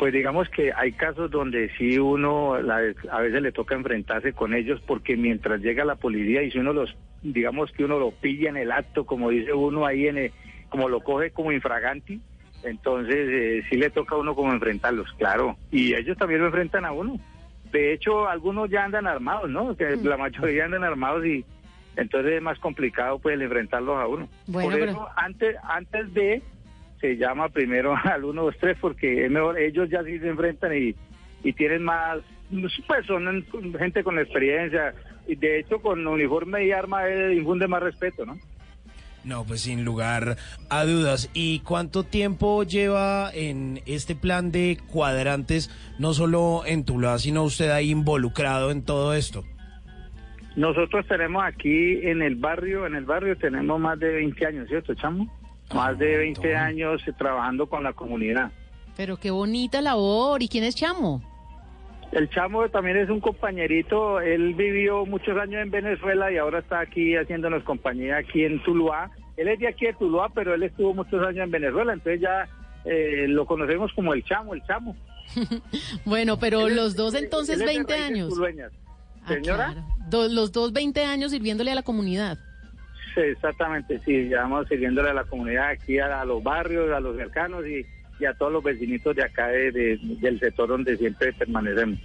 Pues digamos que hay casos donde sí uno la- a veces le toca enfrentarse con ellos porque mientras llega la policía y si uno los, digamos que uno lo pilla en el acto, como dice uno ahí, en el- como lo coge como infraganti, entonces eh, sí le toca a uno como enfrentarlos, claro. Y ellos también lo enfrentan a uno. De hecho, algunos ya andan armados, ¿no? Que la mayoría andan armados y entonces es más complicado pues el enfrentarlos a uno. Bueno, Por pero- eso, antes, antes de se llama primero al 1, 2, 3 porque es mejor, ellos ya sí se enfrentan y, y tienen más, pues son gente con experiencia y de hecho con uniforme y arma infunde más respeto, ¿no? No, pues sin lugar a dudas. ¿Y cuánto tiempo lleva en este plan de cuadrantes, no solo en Tuluá, sino usted ahí involucrado en todo esto? Nosotros tenemos aquí en el barrio, en el barrio tenemos más de 20 años, ¿cierto, chamo? Más de 20 años eh, trabajando con la comunidad. Pero qué bonita labor. ¿Y quién es Chamo? El chamo también es un compañerito, él vivió muchos años en Venezuela y ahora está aquí haciéndonos compañía aquí en Tuluá. Él es de aquí de Tuluá, pero él estuvo muchos años en Venezuela, entonces ya eh, lo conocemos como el chamo, el chamo. Bueno, pero Él es- los dos entonces él es de 20 raíces años. tulueñas. Ah, Señora. claro. Do- los dos 20 años sirviéndole a la comunidad. Sí, exactamente, sí, ya vamos sirviéndole a la comunidad aquí, a, a los barrios, a los cercanos y, y a todos los vecinitos de acá de- de- del sector donde siempre permanecemos.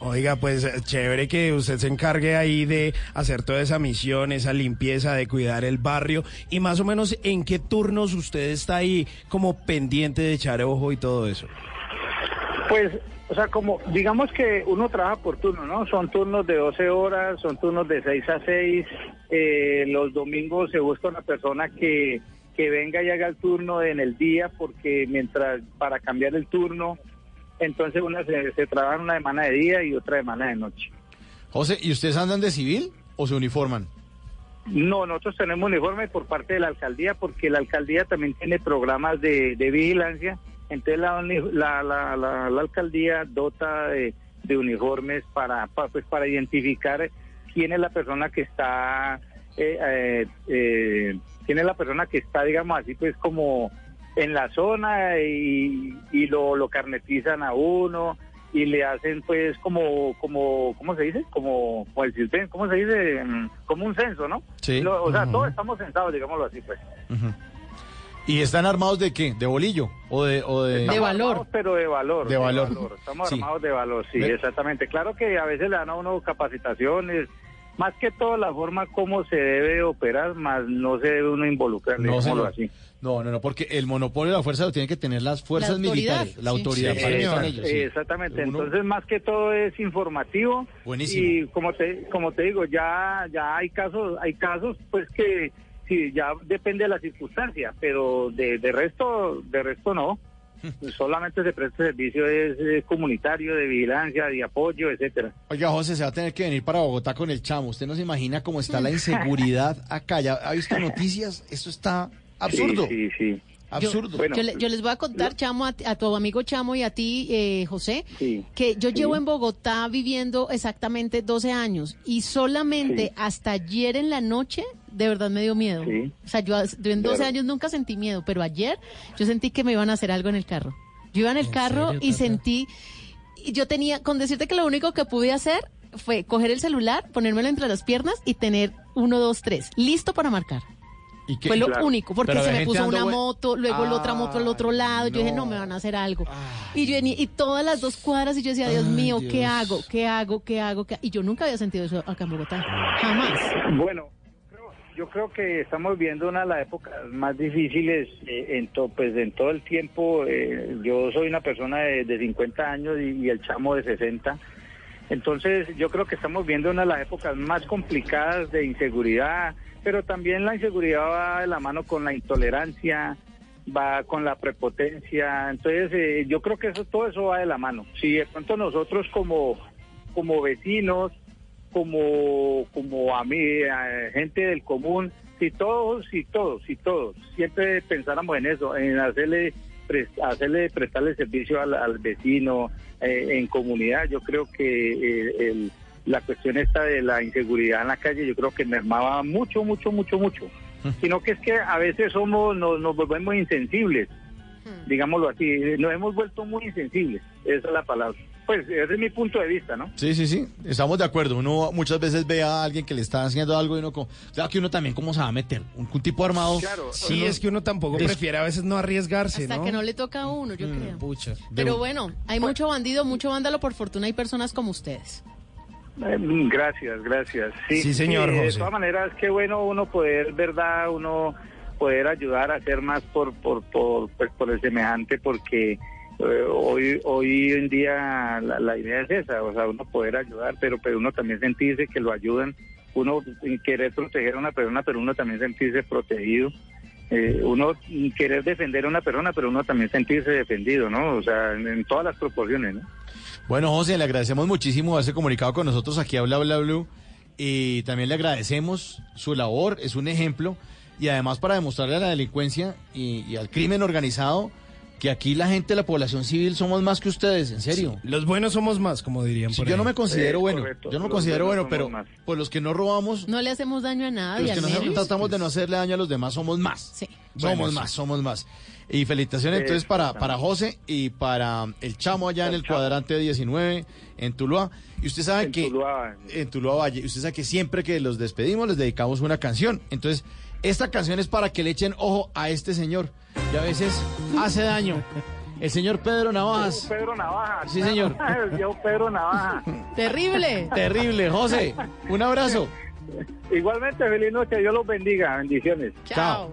Oiga, pues eh, chévere que usted se encargue ahí de hacer toda esa misión, esa limpieza, de cuidar el barrio. Y más o menos, ¿en qué turnos usted está ahí como pendiente de echar ojo y todo eso? Pues, o sea, como digamos que uno trabaja por turno, ¿no? Son turnos de 12 horas, son turnos de 6 a 6. eh, los domingos se busca una persona que, que venga y haga el turno en el día, porque mientras, para cambiar el turno, entonces una se, se trabaja una semana de día y otra semana de noche. José, ¿y ustedes andan de civil o se uniforman? No, nosotros tenemos uniforme por parte de la alcaldía porque la alcaldía también tiene programas de, de vigilancia. Entonces la, la, la, la- la alcaldía dota de, de uniformes para, pa- pues, para identificar quién es la persona que está, eh, eh, eh, quién es la persona que está, digamos así, pues como en la zona y, y lo, lo carnetizan a uno y le hacen pues como, como, ¿cómo se dice? Como, como el ¿cómo se dice? Mm, Como un censo, ¿no? Sí. Lo- o sea, todos estamos censados, digámoslo así, pues. Ujú. ¿Y están armados de qué? ¿De bolillo? ¿O de...? O de... Estamos armados, pero de valor. De valor. Estamos Sí. armados de valor, sí, Ve- exactamente. Claro que a veces le dan a uno capacitaciones, más que todo la forma como se debe operar, más no se debe uno involucrar, No, señor. así. No, no, no, porque el monopolio de la fuerza lo tienen que tener las fuerzas militares, la sí. autoridad. Sí, para exact- ellos, sí. Exactamente, Uno- entonces más que todo es informativo Buenísimo. y como te como te digo ya ya hay casos hay casos pues que sí ya depende de la circunstancia, pero de, de resto de resto no. Solamente se presta servicio es, comunitario de vigilancia, de apoyo, etcétera. Oiga, José, se va a tener que venir para Bogotá con el chamo. Usted no se imagina cómo está la inseguridad acá. ¿Ya ha visto noticias? Esto está absurdo. Sí, sí, sí. Absurdo. Yo, yo le- yo les voy a contar, Chamo, a, tu amigo Chamo y a ti, eh, José, Sí. que yo Sí. llevo en Bogotá viviendo exactamente 12 años y solamente Sí. hasta ayer en la noche de verdad me dio miedo. Sí. O sea, yo, en 12 Claro. años nunca sentí miedo, pero ayer yo sentí que me iban a hacer algo en el carro. Yo iba en el carro serio, y sentí, y yo tenía, con decirte que lo único que pude hacer fue coger el celular, ponérmelo entre las piernas y tener uno, dos, tres, listo para marcar. ¿Y qué? Fue lo Claro. único, porque Pero se me puso una moto, luego la otra Ah, moto al otro lado. Yo dije, no, me van a hacer algo. Y yo y todas las dos cuadras, y yo decía, Dios mío, ¿qué hago? ¿Qué hago? ¿Qué hago? ¿Qué ha-?" Y yo nunca había sentido eso acá en Bogotá. Jamás. Bueno, yo creo que estamos viendo una de las épocas más difíciles eh, en, to- pues, en todo el tiempo. eh, yo soy una persona de, de 50 años y, y el chamo de 60. Entonces yo creo que estamos viendo una de las épocas más complicadas de inseguridad, pero también la inseguridad va de la mano con la intolerancia, va con la prepotencia. Entonces eh, yo creo que eso todo eso va de la mano. Si de pronto nosotros como como vecinos, como como a mí, a gente del común, si todos, si todos, si todos, siempre pensáramos en eso, en hacerle hacerle prestarle servicio al, al vecino eh, en comunidad, yo creo que eh, el- la cuestión esta de la inseguridad en la calle, yo creo que mermaba mucho, mucho, mucho, mucho. Sino que es que a veces somos, nos, nos volvemos insensibles, digámoslo así, nos hemos vuelto muy insensibles, esa es la palabra. Pues ese es mi punto de vista, ¿no? Sí, sí, sí, estamos de acuerdo. Uno muchas veces ve a alguien que le está haciendo algo y uno, como, claro que uno también cómo se va a meter. Un, un tipo armado. Sí, es que uno tampoco prefiere a veces no arriesgarse, Hasta ¿no? que no le toca a uno, Mm, yo creo. Pucha. Pero bueno, hay mucho bandido, mucho vándalo. Por fortuna hay personas como ustedes. Eh, Gracias, gracias. Sí, Sí, señor, De José. todas maneras, qué bueno uno poder, ¿verdad? Uno poder ayudar a hacer más por por por, pues, por el semejante, porque eh, hoy hoy en día la, idea es esa, o sea, uno poder ayudar, pero pero uno también sentirse que lo ayudan, uno querer proteger a una persona, pero uno también sentirse protegido. Eh, uno querer defender a una persona, pero uno también sentirse defendido, ¿no? O sea, en, todas las proporciones, ¿no? Bueno, José, le agradecemos muchísimo haberse comunicado con nosotros aquí a Bla Bla Blue. Y también le agradecemos su labor, es un ejemplo. Y además para demostrarle a la delincuencia y al crimen organizado que aquí la gente de la población civil somos más que ustedes, en serio. Los buenos somos más, como dirían Sí, por yo ahí. no me considero bueno, correcto, yo no me los considero bueno, pero pues los que no robamos, No le hacemos daño a los nadie, que al no menos. tratamos de no hacerle daño a los demás somos más. Sí. Somos Bueno, sí. más, somos más. Y felicitaciones entonces para, para José y para el chamo allá en el cuadrante 19 en Tuluá. Y usted sabe En que Tuluá. en Tuluá Valle, y usted sabe que siempre que los despedimos les dedicamos una canción. Entonces, esta canción es para que le echen ojo a este señor. Y a veces hace daño. El señor Pedro Navajas. Pedro Navaja. Sí, señor. Viejo Pedro Navaja. Terrible. Terrible, José. Un abrazo. Igualmente, feliz noche. Dios los bendiga. Bendiciones. Chao.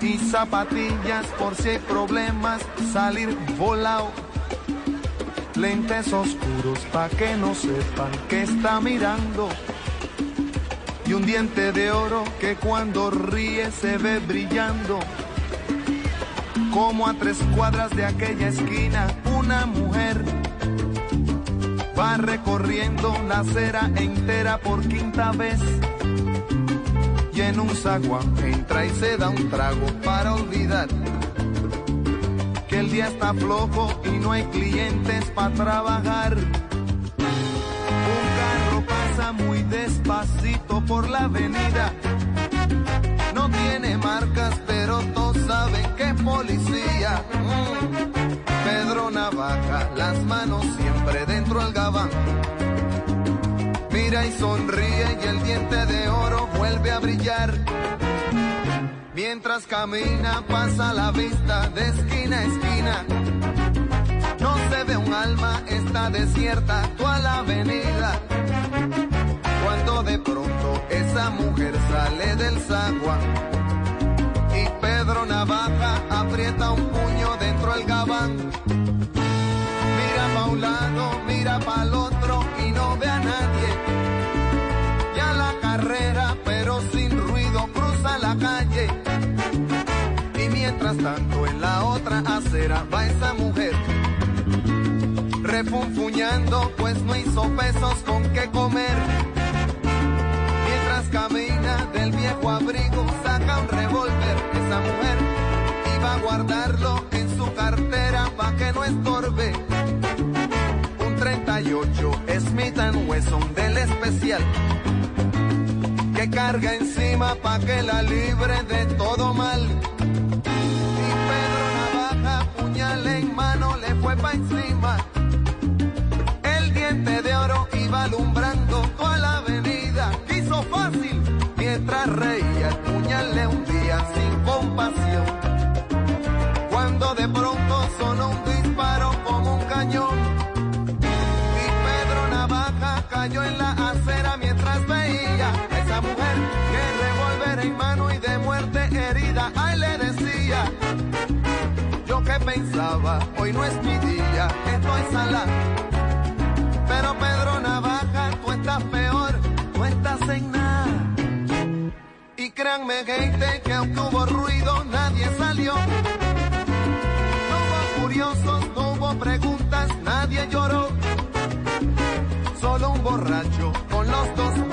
y zapatillas por si hay problemas salir volado. lentes oscuros pa' que no sepan que está mirando. Y un diente de oro que cuando ríe se ve brillando. Como a tres cuadras de aquella esquina, una mujer va recorriendo la acera entera por quinta vez. En un zaguán entra y se da un trago para olvidar que el día está flojo y no hay clientes para trabajar. Un carro pasa muy despacito por la avenida. No tiene marcas, pero todos saben que es policía. Mm. Pedro Navaja, las manos siempre dentro del gabán. Mira y sonríe y el diente de oro vuelve a brillar. Mientras camina pasa la vista de esquina a esquina. No se ve un alma, está desierta toda la avenida. Cuando de pronto esa mujer sale del zaguán y Pedro Navaja aprieta un puño dentro del gabán. Mira pa' mira pa' acera va esa mujer. Refunfuñando, pues no hizo pesos con qué comer. Mientras camina del viejo abrigo, saca un revólver esa mujer va a guardarlo en su cartera pa' que no estorbe. Un 38 Smith Wesson del especial que carga encima pa' que la libre de todo mal. Mano, le fue pa' encima. El diente de oro iba alumbrando toda la avenida. Quiso fácil mientras reía el puñal le hundía sin compasión. Cuando de pronto sonó un hoy no es mi día, estoy sala. Pero Pedro Navaja, tú estás peor, tú estás en nada. Y créanme, gente, que aunque hubo ruido, nadie salió. No hubo curiosos, no hubo preguntas, nadie lloró. Solo un borracho con los dos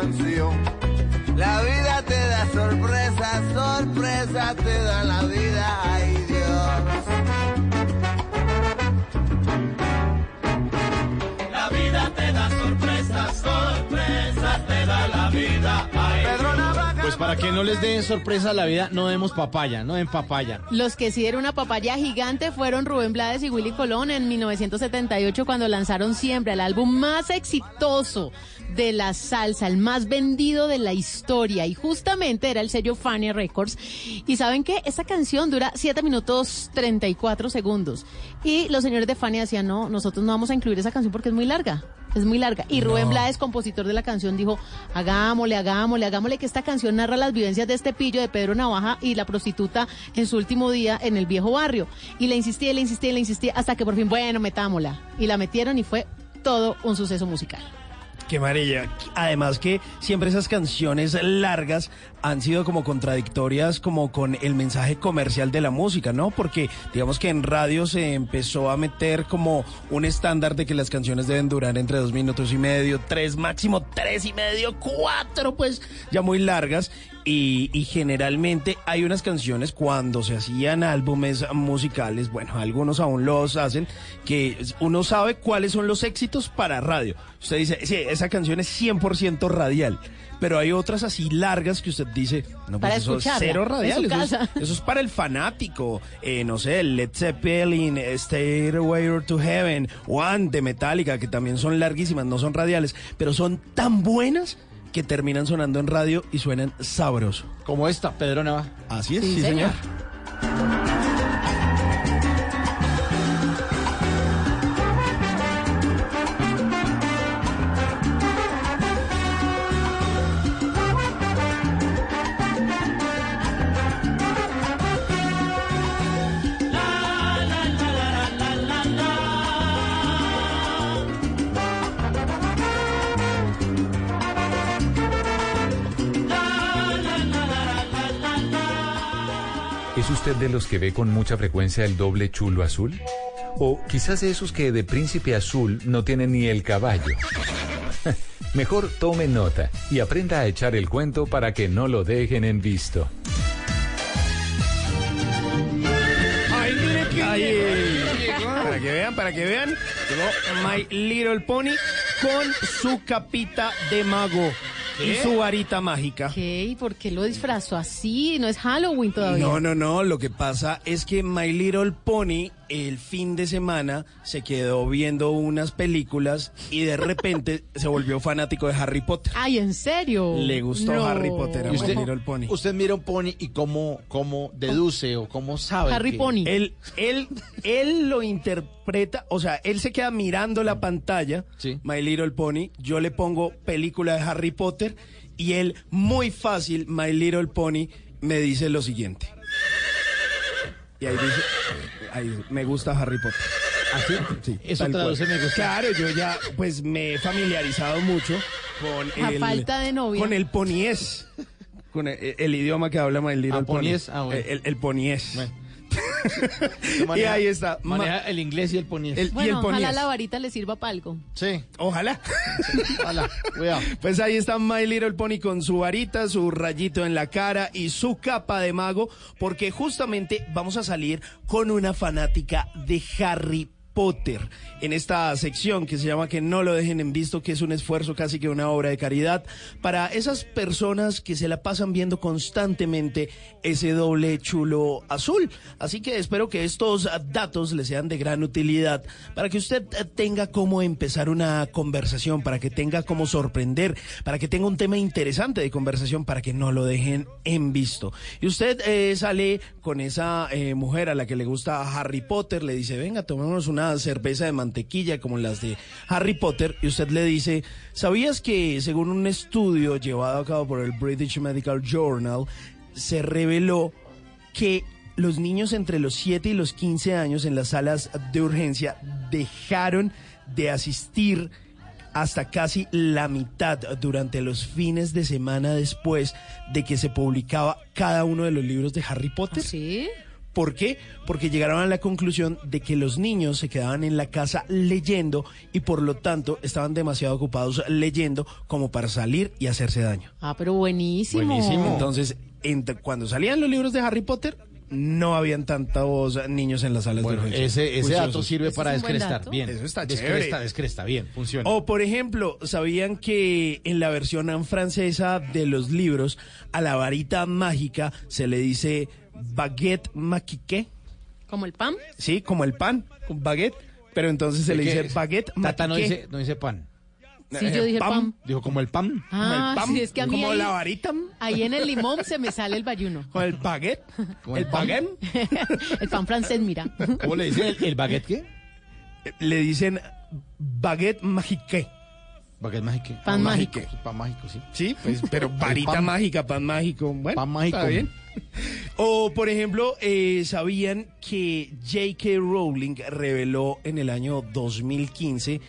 canción. La vida te da sorpresa, sorpresa te da la vida, ay Dios. La vida te da sorpresas, sorpresas te da la vida. Ay, Pedro. Pues para que no les den sorpresa a la vida, no demos papaya, no den papaya. Los que sí dieron una papaya gigante fueron Rubén Blades y Willy Colón en 1978 cuando lanzaron Siempre, el álbum más exitoso de la salsa, el más vendido de la historia y justamente era el sello Fania Records. Y saben qué, esta canción dura 7 minutos 34 segundos y los señores de Fania decían, no, nosotros no vamos a incluir esa canción porque es muy larga. Es muy larga. Y Rubén Blades, compositor de la canción, dijo, hagámosle, hagámosle, hagámosle que esta canción narra las vivencias de este pillo de Pedro Navaja y la prostituta en su último día en el viejo barrio. Y le insistía, le insistía, le insistía, hasta que por fin, bueno, metámosla. Y la metieron y fue todo un suceso musical. Qué maravilla. Además que siempre esas canciones largas han sido como contradictorias como con el mensaje comercial de la música, ¿no? Porque digamos que en radio se empezó a meter como un estándar de que las canciones deben durar entre dos minutos y medio, tres, máximo tres y medio, cuatro, pues ya muy largas. Y, y generalmente hay unas canciones cuando se hacían álbumes musicales, bueno, algunos aún los hacen, que uno sabe cuáles son los éxitos para radio. Usted dice, sí, esa canción es 100% radial. Pero hay otras así largas que usted dice, no, Para pues eso es cero radial. Eso es, casa. eso es para el fanático. Eh, no sé, Led Zeppelin, Stairway to Heaven, One de Metallica, que también son larguísimas, no son radiales, pero son tan buenas que terminan sonando en radio y suenan sabroso. Como esta, Pedro Navaja. Así es, Sí, sí, señor. señor. Los que ve con mucha frecuencia el doble chulo azul? O quizás de esos que de príncipe azul no tienen ni el caballo. Mejor tome nota y aprenda a echar el cuento para que no lo dejen en visto. Ay, mire que Para que vean, para que vean, llegó My Little Pony con su capita de mago y su varita mágica. ¿Qué? ¿Y por qué lo disfrazó así? No es Halloween todavía. No, no, no. Lo que pasa es que My Little Pony el fin de semana se quedó viendo unas películas y de repente se volvió fanático de Harry Potter. Ay, ¿en serio? Le gustó No. Harry Potter a Y My usted, Little Pony. usted mira un pony y cómo, cómo deduce o cómo sabe. que- Él, él, él lo interpreta, o sea, él se queda mirando la pantalla, My Little Pony, yo le pongo película de Harry Potter y él, muy fácil, My Little Pony, me dice lo siguiente. Y ahí dice, ahí dice, me gusta Harry Potter. ¿Así? Sí, Eso traduce me gusta. Claro, yo ya pues me he familiarizado mucho con A el falta de novia. con el poniés, con el, el idioma que habla My Little Ah, Pony. poniés, ah, bueno. El, el poniés. y ahí está. Maneja el inglés y el poniés. El- y Bueno, el ojalá la varita le sirva para algo. Sí. Ojalá. Ojalá. Cuidado. Pues ahí está My Little Pony con su varita, su rayito en la cara y su capa de mago, porque justamente vamos a salir con una fanática de Harry Potter en esta sección que se llama Que no lo dejen en visto, que es un esfuerzo casi que una obra de caridad para esas personas que se la pasan viendo constantemente ese doble chulo azul. Así que espero que estos datos le sean de gran utilidad para que usted tenga cómo empezar una conversación, para que tenga cómo sorprender, para que tenga un tema interesante de conversación, para que no lo dejen en visto. Y usted eh, sale con esa eh, mujer a la que le gusta Harry Potter, le dice, venga, tomémonos una cerveza de mantequilla como las de Harry Potter, y usted le dice, ¿sabías que según un estudio llevado a cabo por el British Medical Journal, se reveló que los niños entre los 7 y los 15 años en las salas de urgencia dejaron de asistir hasta casi la mitad durante los fines de semana después de que se publicaba cada uno de los libros de Harry Potter. ¿Sí? ¿Por qué? Porque llegaron a la conclusión de que los niños se quedaban en la casa leyendo y por lo tanto estaban demasiado ocupados leyendo como para salir y hacerse daño. Ah, pero buenísimo. Entonces, entre- cuando salían los libros de Harry Potter, no habían tantos niños en las salas Bueno, de urgencia. ese, ese dato sirve para descrestar. Bien. Eso está Descresta, chévere. descresta. Bien, funciona. O por ejemplo, ¿sabían que en la versión francesa de los libros a la varita mágica se le dice baguette maquique? ¿Como el pan? Sí, como el pan, un baguette, pero entonces se le dice baguette Tata no maquique. dice, no dice pan. Sí, yo dije pan. Dijo como el pan. Ah, pan, sí, es que a mí como ahí, la varita. ahí en el limón se me sale el bayuno. Con el baguette. Como el pan. baguette. el pan francés, mira. ¿Cómo le dicen el, el baguette qué? Le dicen baguette maquique. Baguette mágico. Pan mágico. Pan mágico, sí. Sí, pues, pero varita pan- mágica, pan mágico. Bueno, Pan mágico. está bien. O, por ejemplo, eh, ¿sabían que J.K. Rowling reveló en el año 2015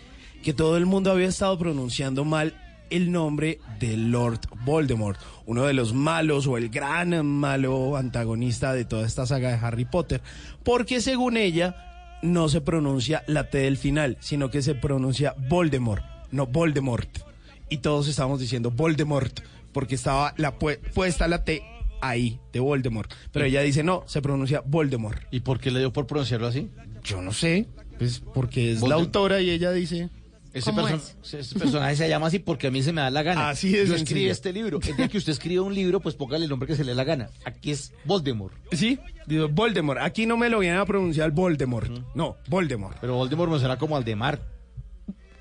que todo el mundo había estado pronunciando mal el nombre de Lord Voldemort, uno de los malos o el gran malo antagonista de toda esta saga de Harry Potter? Porque según ella, no se pronuncia la T del final, sino que se pronuncia Voldemort, no Voldemort. Y todos estábamos diciendo Voldemort, porque estaba la pu- puesta la T ahí, de Voldemort. Pero ella dice, no, se pronuncia Voldemort. ¿Y por qué le dio por pronunciarlo así? Yo no sé, pues porque es la autora y ella dice... Ese, ¿Cómo perso- ese personaje se llama así porque a mí se me da la gana. Así de Yo escribí este libro. El día que usted escriba un libro, pues póngale el nombre que se le dé la gana. Aquí es Voldemort. Sí, digo Voldemort. Aquí no me lo vienen a pronunciar Voldemort. No, Voldemort. Pero Voldemort me suena como Aldemar.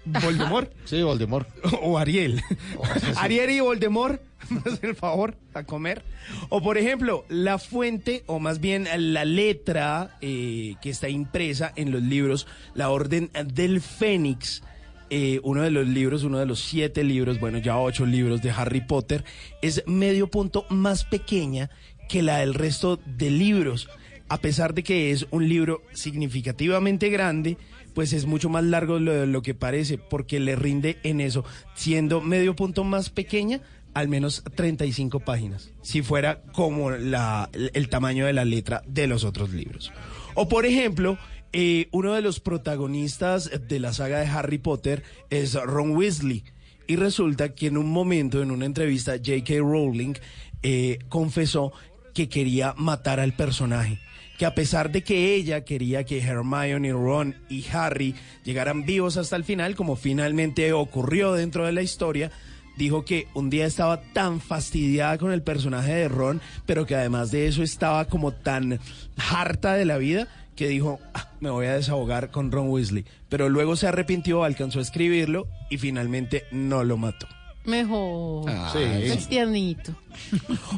Voldemort Sí, Voldemort. o Ariel. Oh, Ariel y Voldemort, hacen el favor a comer. O por ejemplo, la fuente, o más bien la letra eh, que está impresa en los libros, la Orden del Fénix. eh, uno de los libros, uno de los siete libros, bueno, ya ocho libros de Harry Potter, es medio punto más pequeña que la del resto de libros. A pesar de que es un libro significativamente grande, pues es mucho más largo de lo, que parece, porque le rinde en eso, siendo medio punto más pequeña, al menos 35 páginas, si fuera como la, el tamaño de la letra de los otros libros. O por ejemplo, eh, uno de los protagonistas de la saga de Harry Potter es Ron Weasley. Y resulta que en un momento, en una entrevista, J.K. Rowling eh, confesó que quería matar al personaje. Que a pesar de que ella quería que Hermione, Ron y Harry llegaran vivos hasta el final, como finalmente ocurrió dentro de la historia, dijo que un día estaba tan fastidiada con el personaje de Ron, pero que además de eso estaba como tan harta de la vida que dijo, "Ah, me voy a desahogar con Ron Weasley. Pero luego se arrepintió, alcanzó a escribirlo y finalmente no lo mató. Mejor. Sí. Es tiernito.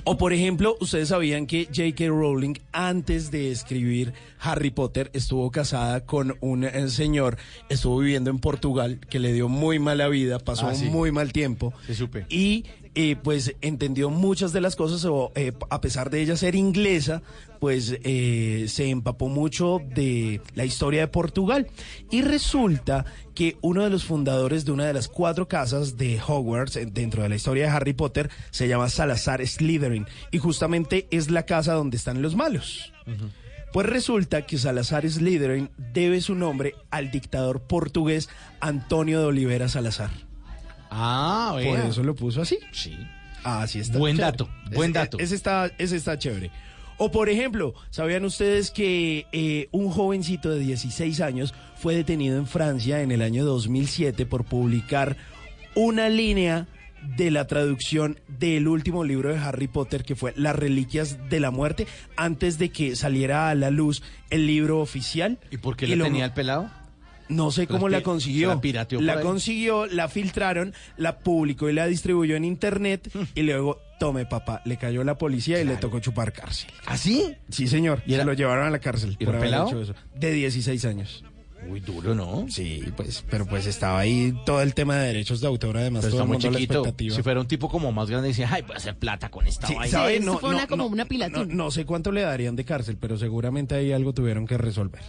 O por ejemplo, ustedes sabían que J.K. Rowling antes de escribir Harry Potter estuvo casada con un eh, señor, estuvo viviendo en Portugal que le dio muy mala vida, pasó Ah, sí. muy mal tiempo. Sí, supe. Y eh, pues entendió muchas de las cosas, o eh, a pesar de ella ser inglesa, pues eh, se empapó mucho de la historia de Portugal. Y resulta que uno de los fundadores de una de las cuatro casas de Hogwarts, eh, dentro de la historia de Harry Potter, se llama Salazar Slytherin. Y justamente es la casa donde están los malos. Pues resulta que Salazar Slytherin debe su nombre al dictador portugués Antonio de Olivera Salazar. Ah, Por eso lo puso así. Sí. Así está. Buen chévere. dato, buen Ese- dato. Ese está, ese está chévere. O por ejemplo, ¿sabían ustedes que eh, un jovencito de 16 años fue detenido en Francia en el año 2007 por publicar una línea de la traducción del último libro de Harry Potter que fue Las Reliquias de la Muerte antes de que saliera a la luz el libro oficial? ¿Y por qué le lo- tenía el pelado? No sé cómo la consiguió. la pirateó La ahí. consiguió, la filtraron, la publicó y la distribuyó en internet y luego, tome papá, le cayó la policía y le tocó chupar cárcel. ¿Así? Sí, señor. Y se lo llevaron a la cárcel ¿Y por haber pelado? hecho eso. De 16 años. Muy duro, ¿no? Sí, pues, pero pues estaba ahí todo el tema de derechos de autor, además Pero todo está el muy a la chiquito. expectativa. Si fuera un tipo como más grande, decía, ay, voy a hacer plata con esta Sí, vaina. eso No, fue no, una, como no, una No, pilatina. no sé cuánto le darían de cárcel, pero seguramente ahí algo tuvieron que resolver.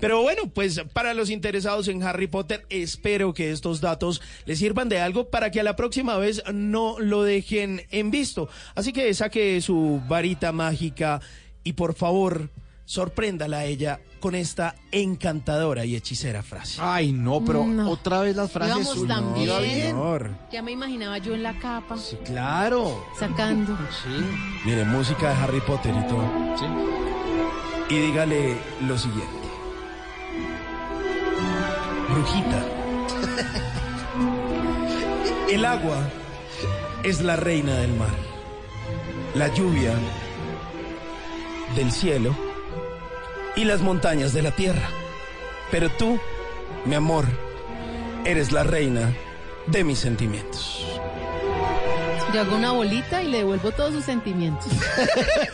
Pero bueno, pues para los interesados en Harry Potter, espero que estos datos les sirvan de algo para que a la próxima vez no lo dejen en visto. Así que saque su varita mágica y por favor, sorpréndala a ella con esta encantadora y hechicera frase. Ay, no, pero No. otra vez las frases. Íbamos tan bien. Señor. Ya me imaginaba yo en la capa, Claro. sacando. Sí. Mire, música de Harry Potter y todo. Sí. Y dígale lo siguiente. Brujita. El agua es la reina del mar. La lluvia del cielo y las montañas de la tierra. Pero tú, mi amor, eres la reina de mis sentimientos. Yo hago una bolita y le devuelvo todos sus sentimientos.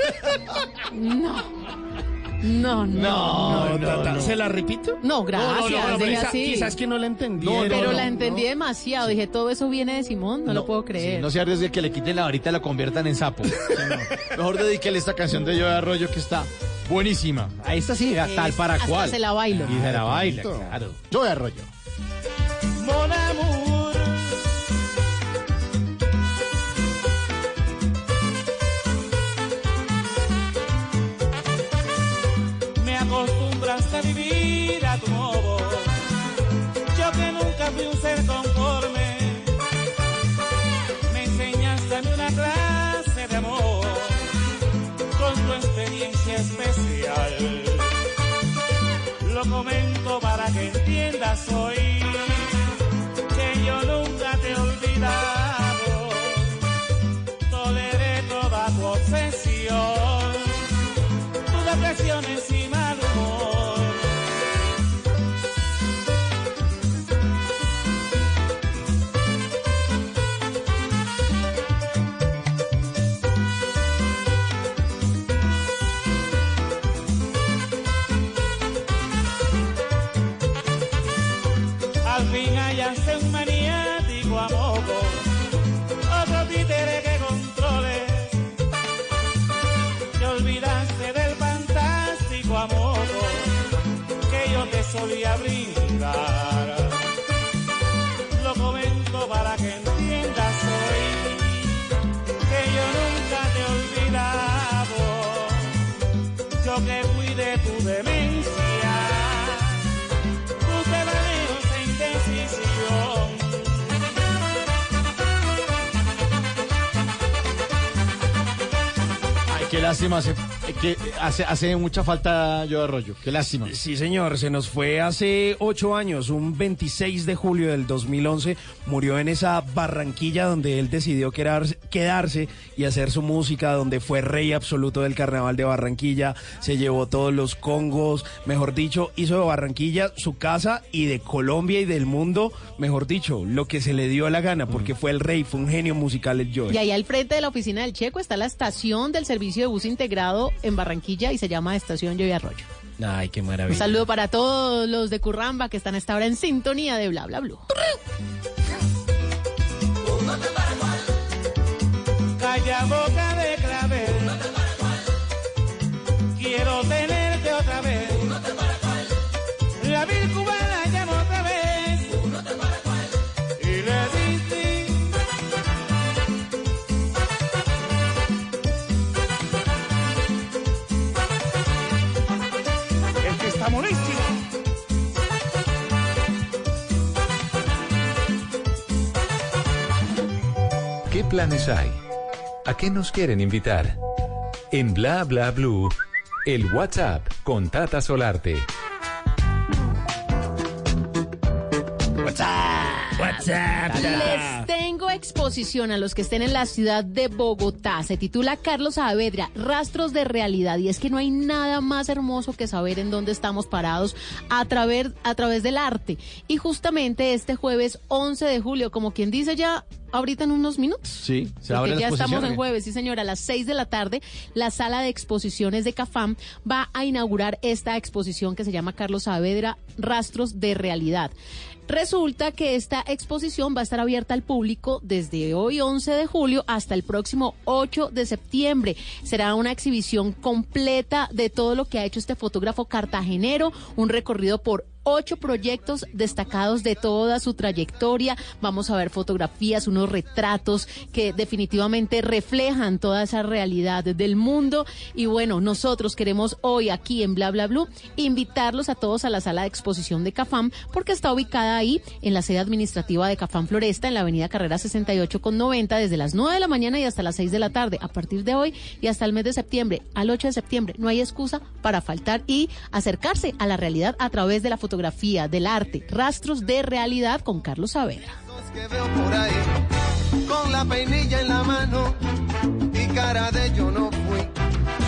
no. No, no. No, Tata, ¿se la repito? No, gracias. No, no, no, quizá- quizás que no la entendí. No, pero no, la no, entendí demasiado. Dije, todo eso viene de Simón. No, lo puedo creer. Sí, no se arriesgue que le quiten la varita y la conviertan en sapo. Sí, no. Mejor dedíquele esta canción de Yo de Arroyo que está buenísima. A esta sí, a tal para hasta cual. se la bailo. Y se la baila, claro. Yo de Arroyo. Mon amour. Acostumbraste a vivir a tu modo. Yo que nunca fui un ser conforme. Me enseñaste a mí una clase de amor con tu experiencia especial. Lo comento para que entiendas hoy lástima, hace, que hace, hace mucha falta yo Arroyo, qué lástima. Sí, señor, se nos fue hace ocho años, un 26 de julio del 2011, murió en esa Barranquilla donde él decidió quedarse, quedarse y hacer su música, donde fue rey absoluto del carnaval de Barranquilla, se llevó todos los congos, mejor dicho, hizo de Barranquilla su casa y de Colombia y del mundo, mejor dicho, lo que se le dio la gana, porque fue el rey, fue un genio musical el Joe. Y ahí al frente de la oficina del Checo está la estación del servicio de bus integrado en Barranquilla y se llama Estación Joy Arroyo. Ay, qué Un maravilla. saludo para todos los de Curramba que están a esta hora en sintonía de Bla Bla Blue. Calla boca de clavel. Quiero tenerte otra vez. La vil planes hay? ¿A qué nos quieren invitar? En Bla Bla Blue, el WhatsApp con Tata Solarte. Les tengo exposición a los que estén en la ciudad de Bogotá. Se titula Carlos Saavedra, Rastros de Realidad. Y es que no hay nada más hermoso que saber en dónde estamos parados a través, a través del arte. Y justamente este jueves 11 de julio, como quien dice ya ahorita en unos minutos. Sí, se abre la ya estamos en jueves, sí señora, a las 6 de la tarde, la sala de exposiciones de Cafam va a inaugurar esta exposición que se llama Carlos Saavedra, Rastros de Realidad. Resulta que esta exposición va a estar abierta al público desde hoy 11 de julio hasta el próximo 8 de septiembre. Será una exhibición completa de todo lo que ha hecho este fotógrafo cartagenero, un recorrido por ocho proyectos destacados de toda su trayectoria. Vamos a ver fotografías, unos retratos que definitivamente reflejan toda esa realidad del mundo. Y bueno, nosotros queremos hoy aquí en Bla Bla Blue invitarlos a todos a la sala de exposición de Cafam porque está ubicada ahí en la sede administrativa de Cafam Floresta en la avenida Carrera 68 con 90 desde las 9 de la mañana y hasta las 6 de la tarde. A partir de hoy y hasta el mes de septiembre, al 8 de septiembre, no hay excusa para faltar y acercarse a la realidad a través de la fotografía, del arte, rastros de realidad con Carlos Saavedra. que veo por ahí, con la peinilla en la mano y cara de yo no fui.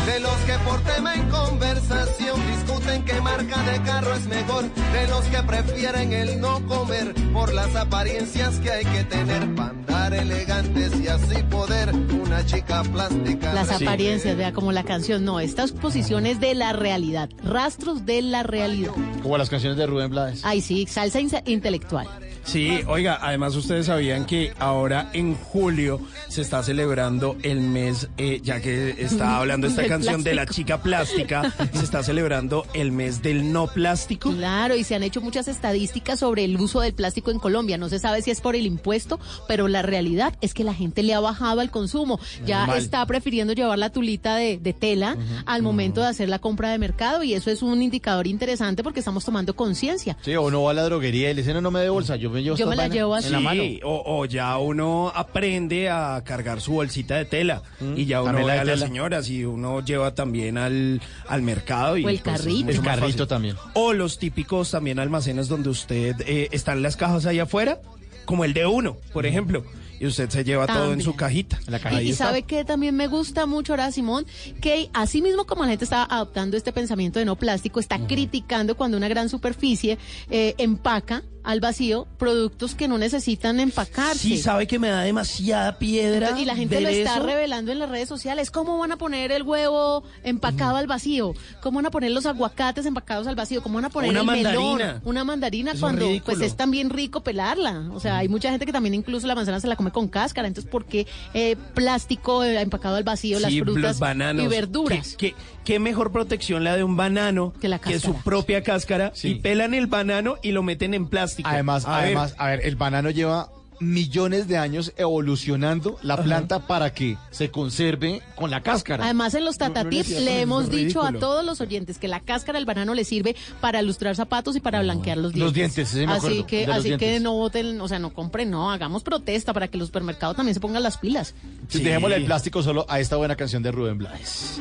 De los que por tema en conversación discuten qué marca de carro es mejor. De los que prefieren el no comer por las apariencias que hay que tener para elegantes y así poder una chica plástica. Las apariencias, vea como la canción, no, esta exposición es de la realidad, rastros de la realidad. Como las canciones de Rubén Blades. Ay, sí, salsa intelectual. Sí, oiga, además ustedes sabían que ahora en julio se está celebrando el mes, eh, ya que está hablando esta canción de la chica plástica, se está celebrando el mes del no plástico. Claro, y se han hecho muchas estadísticas sobre el uso del plástico en Colombia. No se sabe si es por el impuesto, pero la realidad es que la gente le ha bajado al consumo. Ya Normal. está prefiriendo llevar la tulita de, de tela al momento de hacer la compra de mercado y eso es un indicador interesante porque estamos tomando conciencia. Sí, o no va a la droguería y le dicen, no, no me dé bolsa, yo me llevo Yo me la llevo en la así. mano. O, o ya uno aprende a cargar su bolsita de tela y ya uno También la ve a las señoras y uno lleva también al, al mercado y O el pues, es carrito. El carrito fácil. también. O los típicos también almacenes donde usted eh, están las cajas allá afuera, como el de uno, por ejemplo, y usted se lleva todo en su cajita. Y, y sabe que también me gusta mucho ahora, Simón, que así mismo como la gente está adoptando este pensamiento de no plástico, está criticando cuando una gran superficie eh, empaca al vacío productos que no necesitan empacarse. Sí, sabe que me da demasiada piedra. Y la gente ver lo está eso. revelando en las redes sociales. ¿Cómo van a poner el huevo empacado al vacío? ¿Cómo van a poner los aguacates empacados al vacío? ¿Cómo van a poner Una el melón? mandarina. Una mandarina Es cuando pues es también rico pelarla. O sea, hay mucha gente que también incluso la manzana se la come con cáscara. Entonces, ¿por qué eh, plástico eh, empacado al vacío, las Sí, frutas los bananos. y verduras? ¿Qué, qué, qué mejor protección la de un banano que, la su cáscara. propia cáscara Sí. y pelan el banano y lo meten en plástico. Además, A ver, además, a ver, el banano lleva millones de años evolucionando la planta para que se conserve con la cáscara. Además, en los Tata No, no Tips decía, le hemos dicho a todos los oyentes que la cáscara del banano le sirve para lustrar zapatos y para blanquear los dientes. Los dientes, sí, me así que, así que no voten, o sea, no compren, no, hagamos protesta para que los supermercados también se pongan las pilas. Sí, Dejémosle el plástico solo a esta buena canción de Rubén Blades.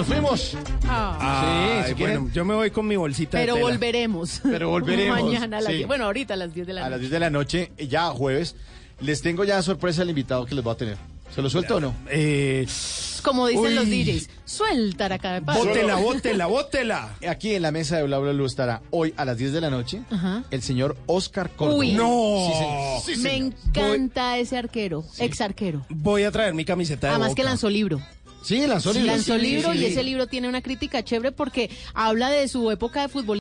nos fuimos. Ay, Sí, si quieren. bueno, yo me voy con mi bolsita Pero de tela. volveremos. Pero volveremos, Mañana a las sí. 10. Bueno, ahorita a las 10 de la A las noche. 10 de la noche, ya jueves, les tengo ya sorpresa al invitado que les voy a tener. ¿Se lo suelto o no? Eh, Como dicen Uy. los DJs, suelta la cara bótela, bótela, bótela. Aquí en la mesa de Bla Bla Blue estará hoy a las 10 de la noche Ajá. el señor Oscar Córdoba. Uy. No. Sí. Sí, Me señor. encanta ese arquero, ex arquero. Voy a traer mi camiseta de Además que lanzó libro. Sí, lanzó Sí, libro. lanzó Sí, libro sí, y sí. ese libro tiene una crítica chévere porque habla de su época de fútbol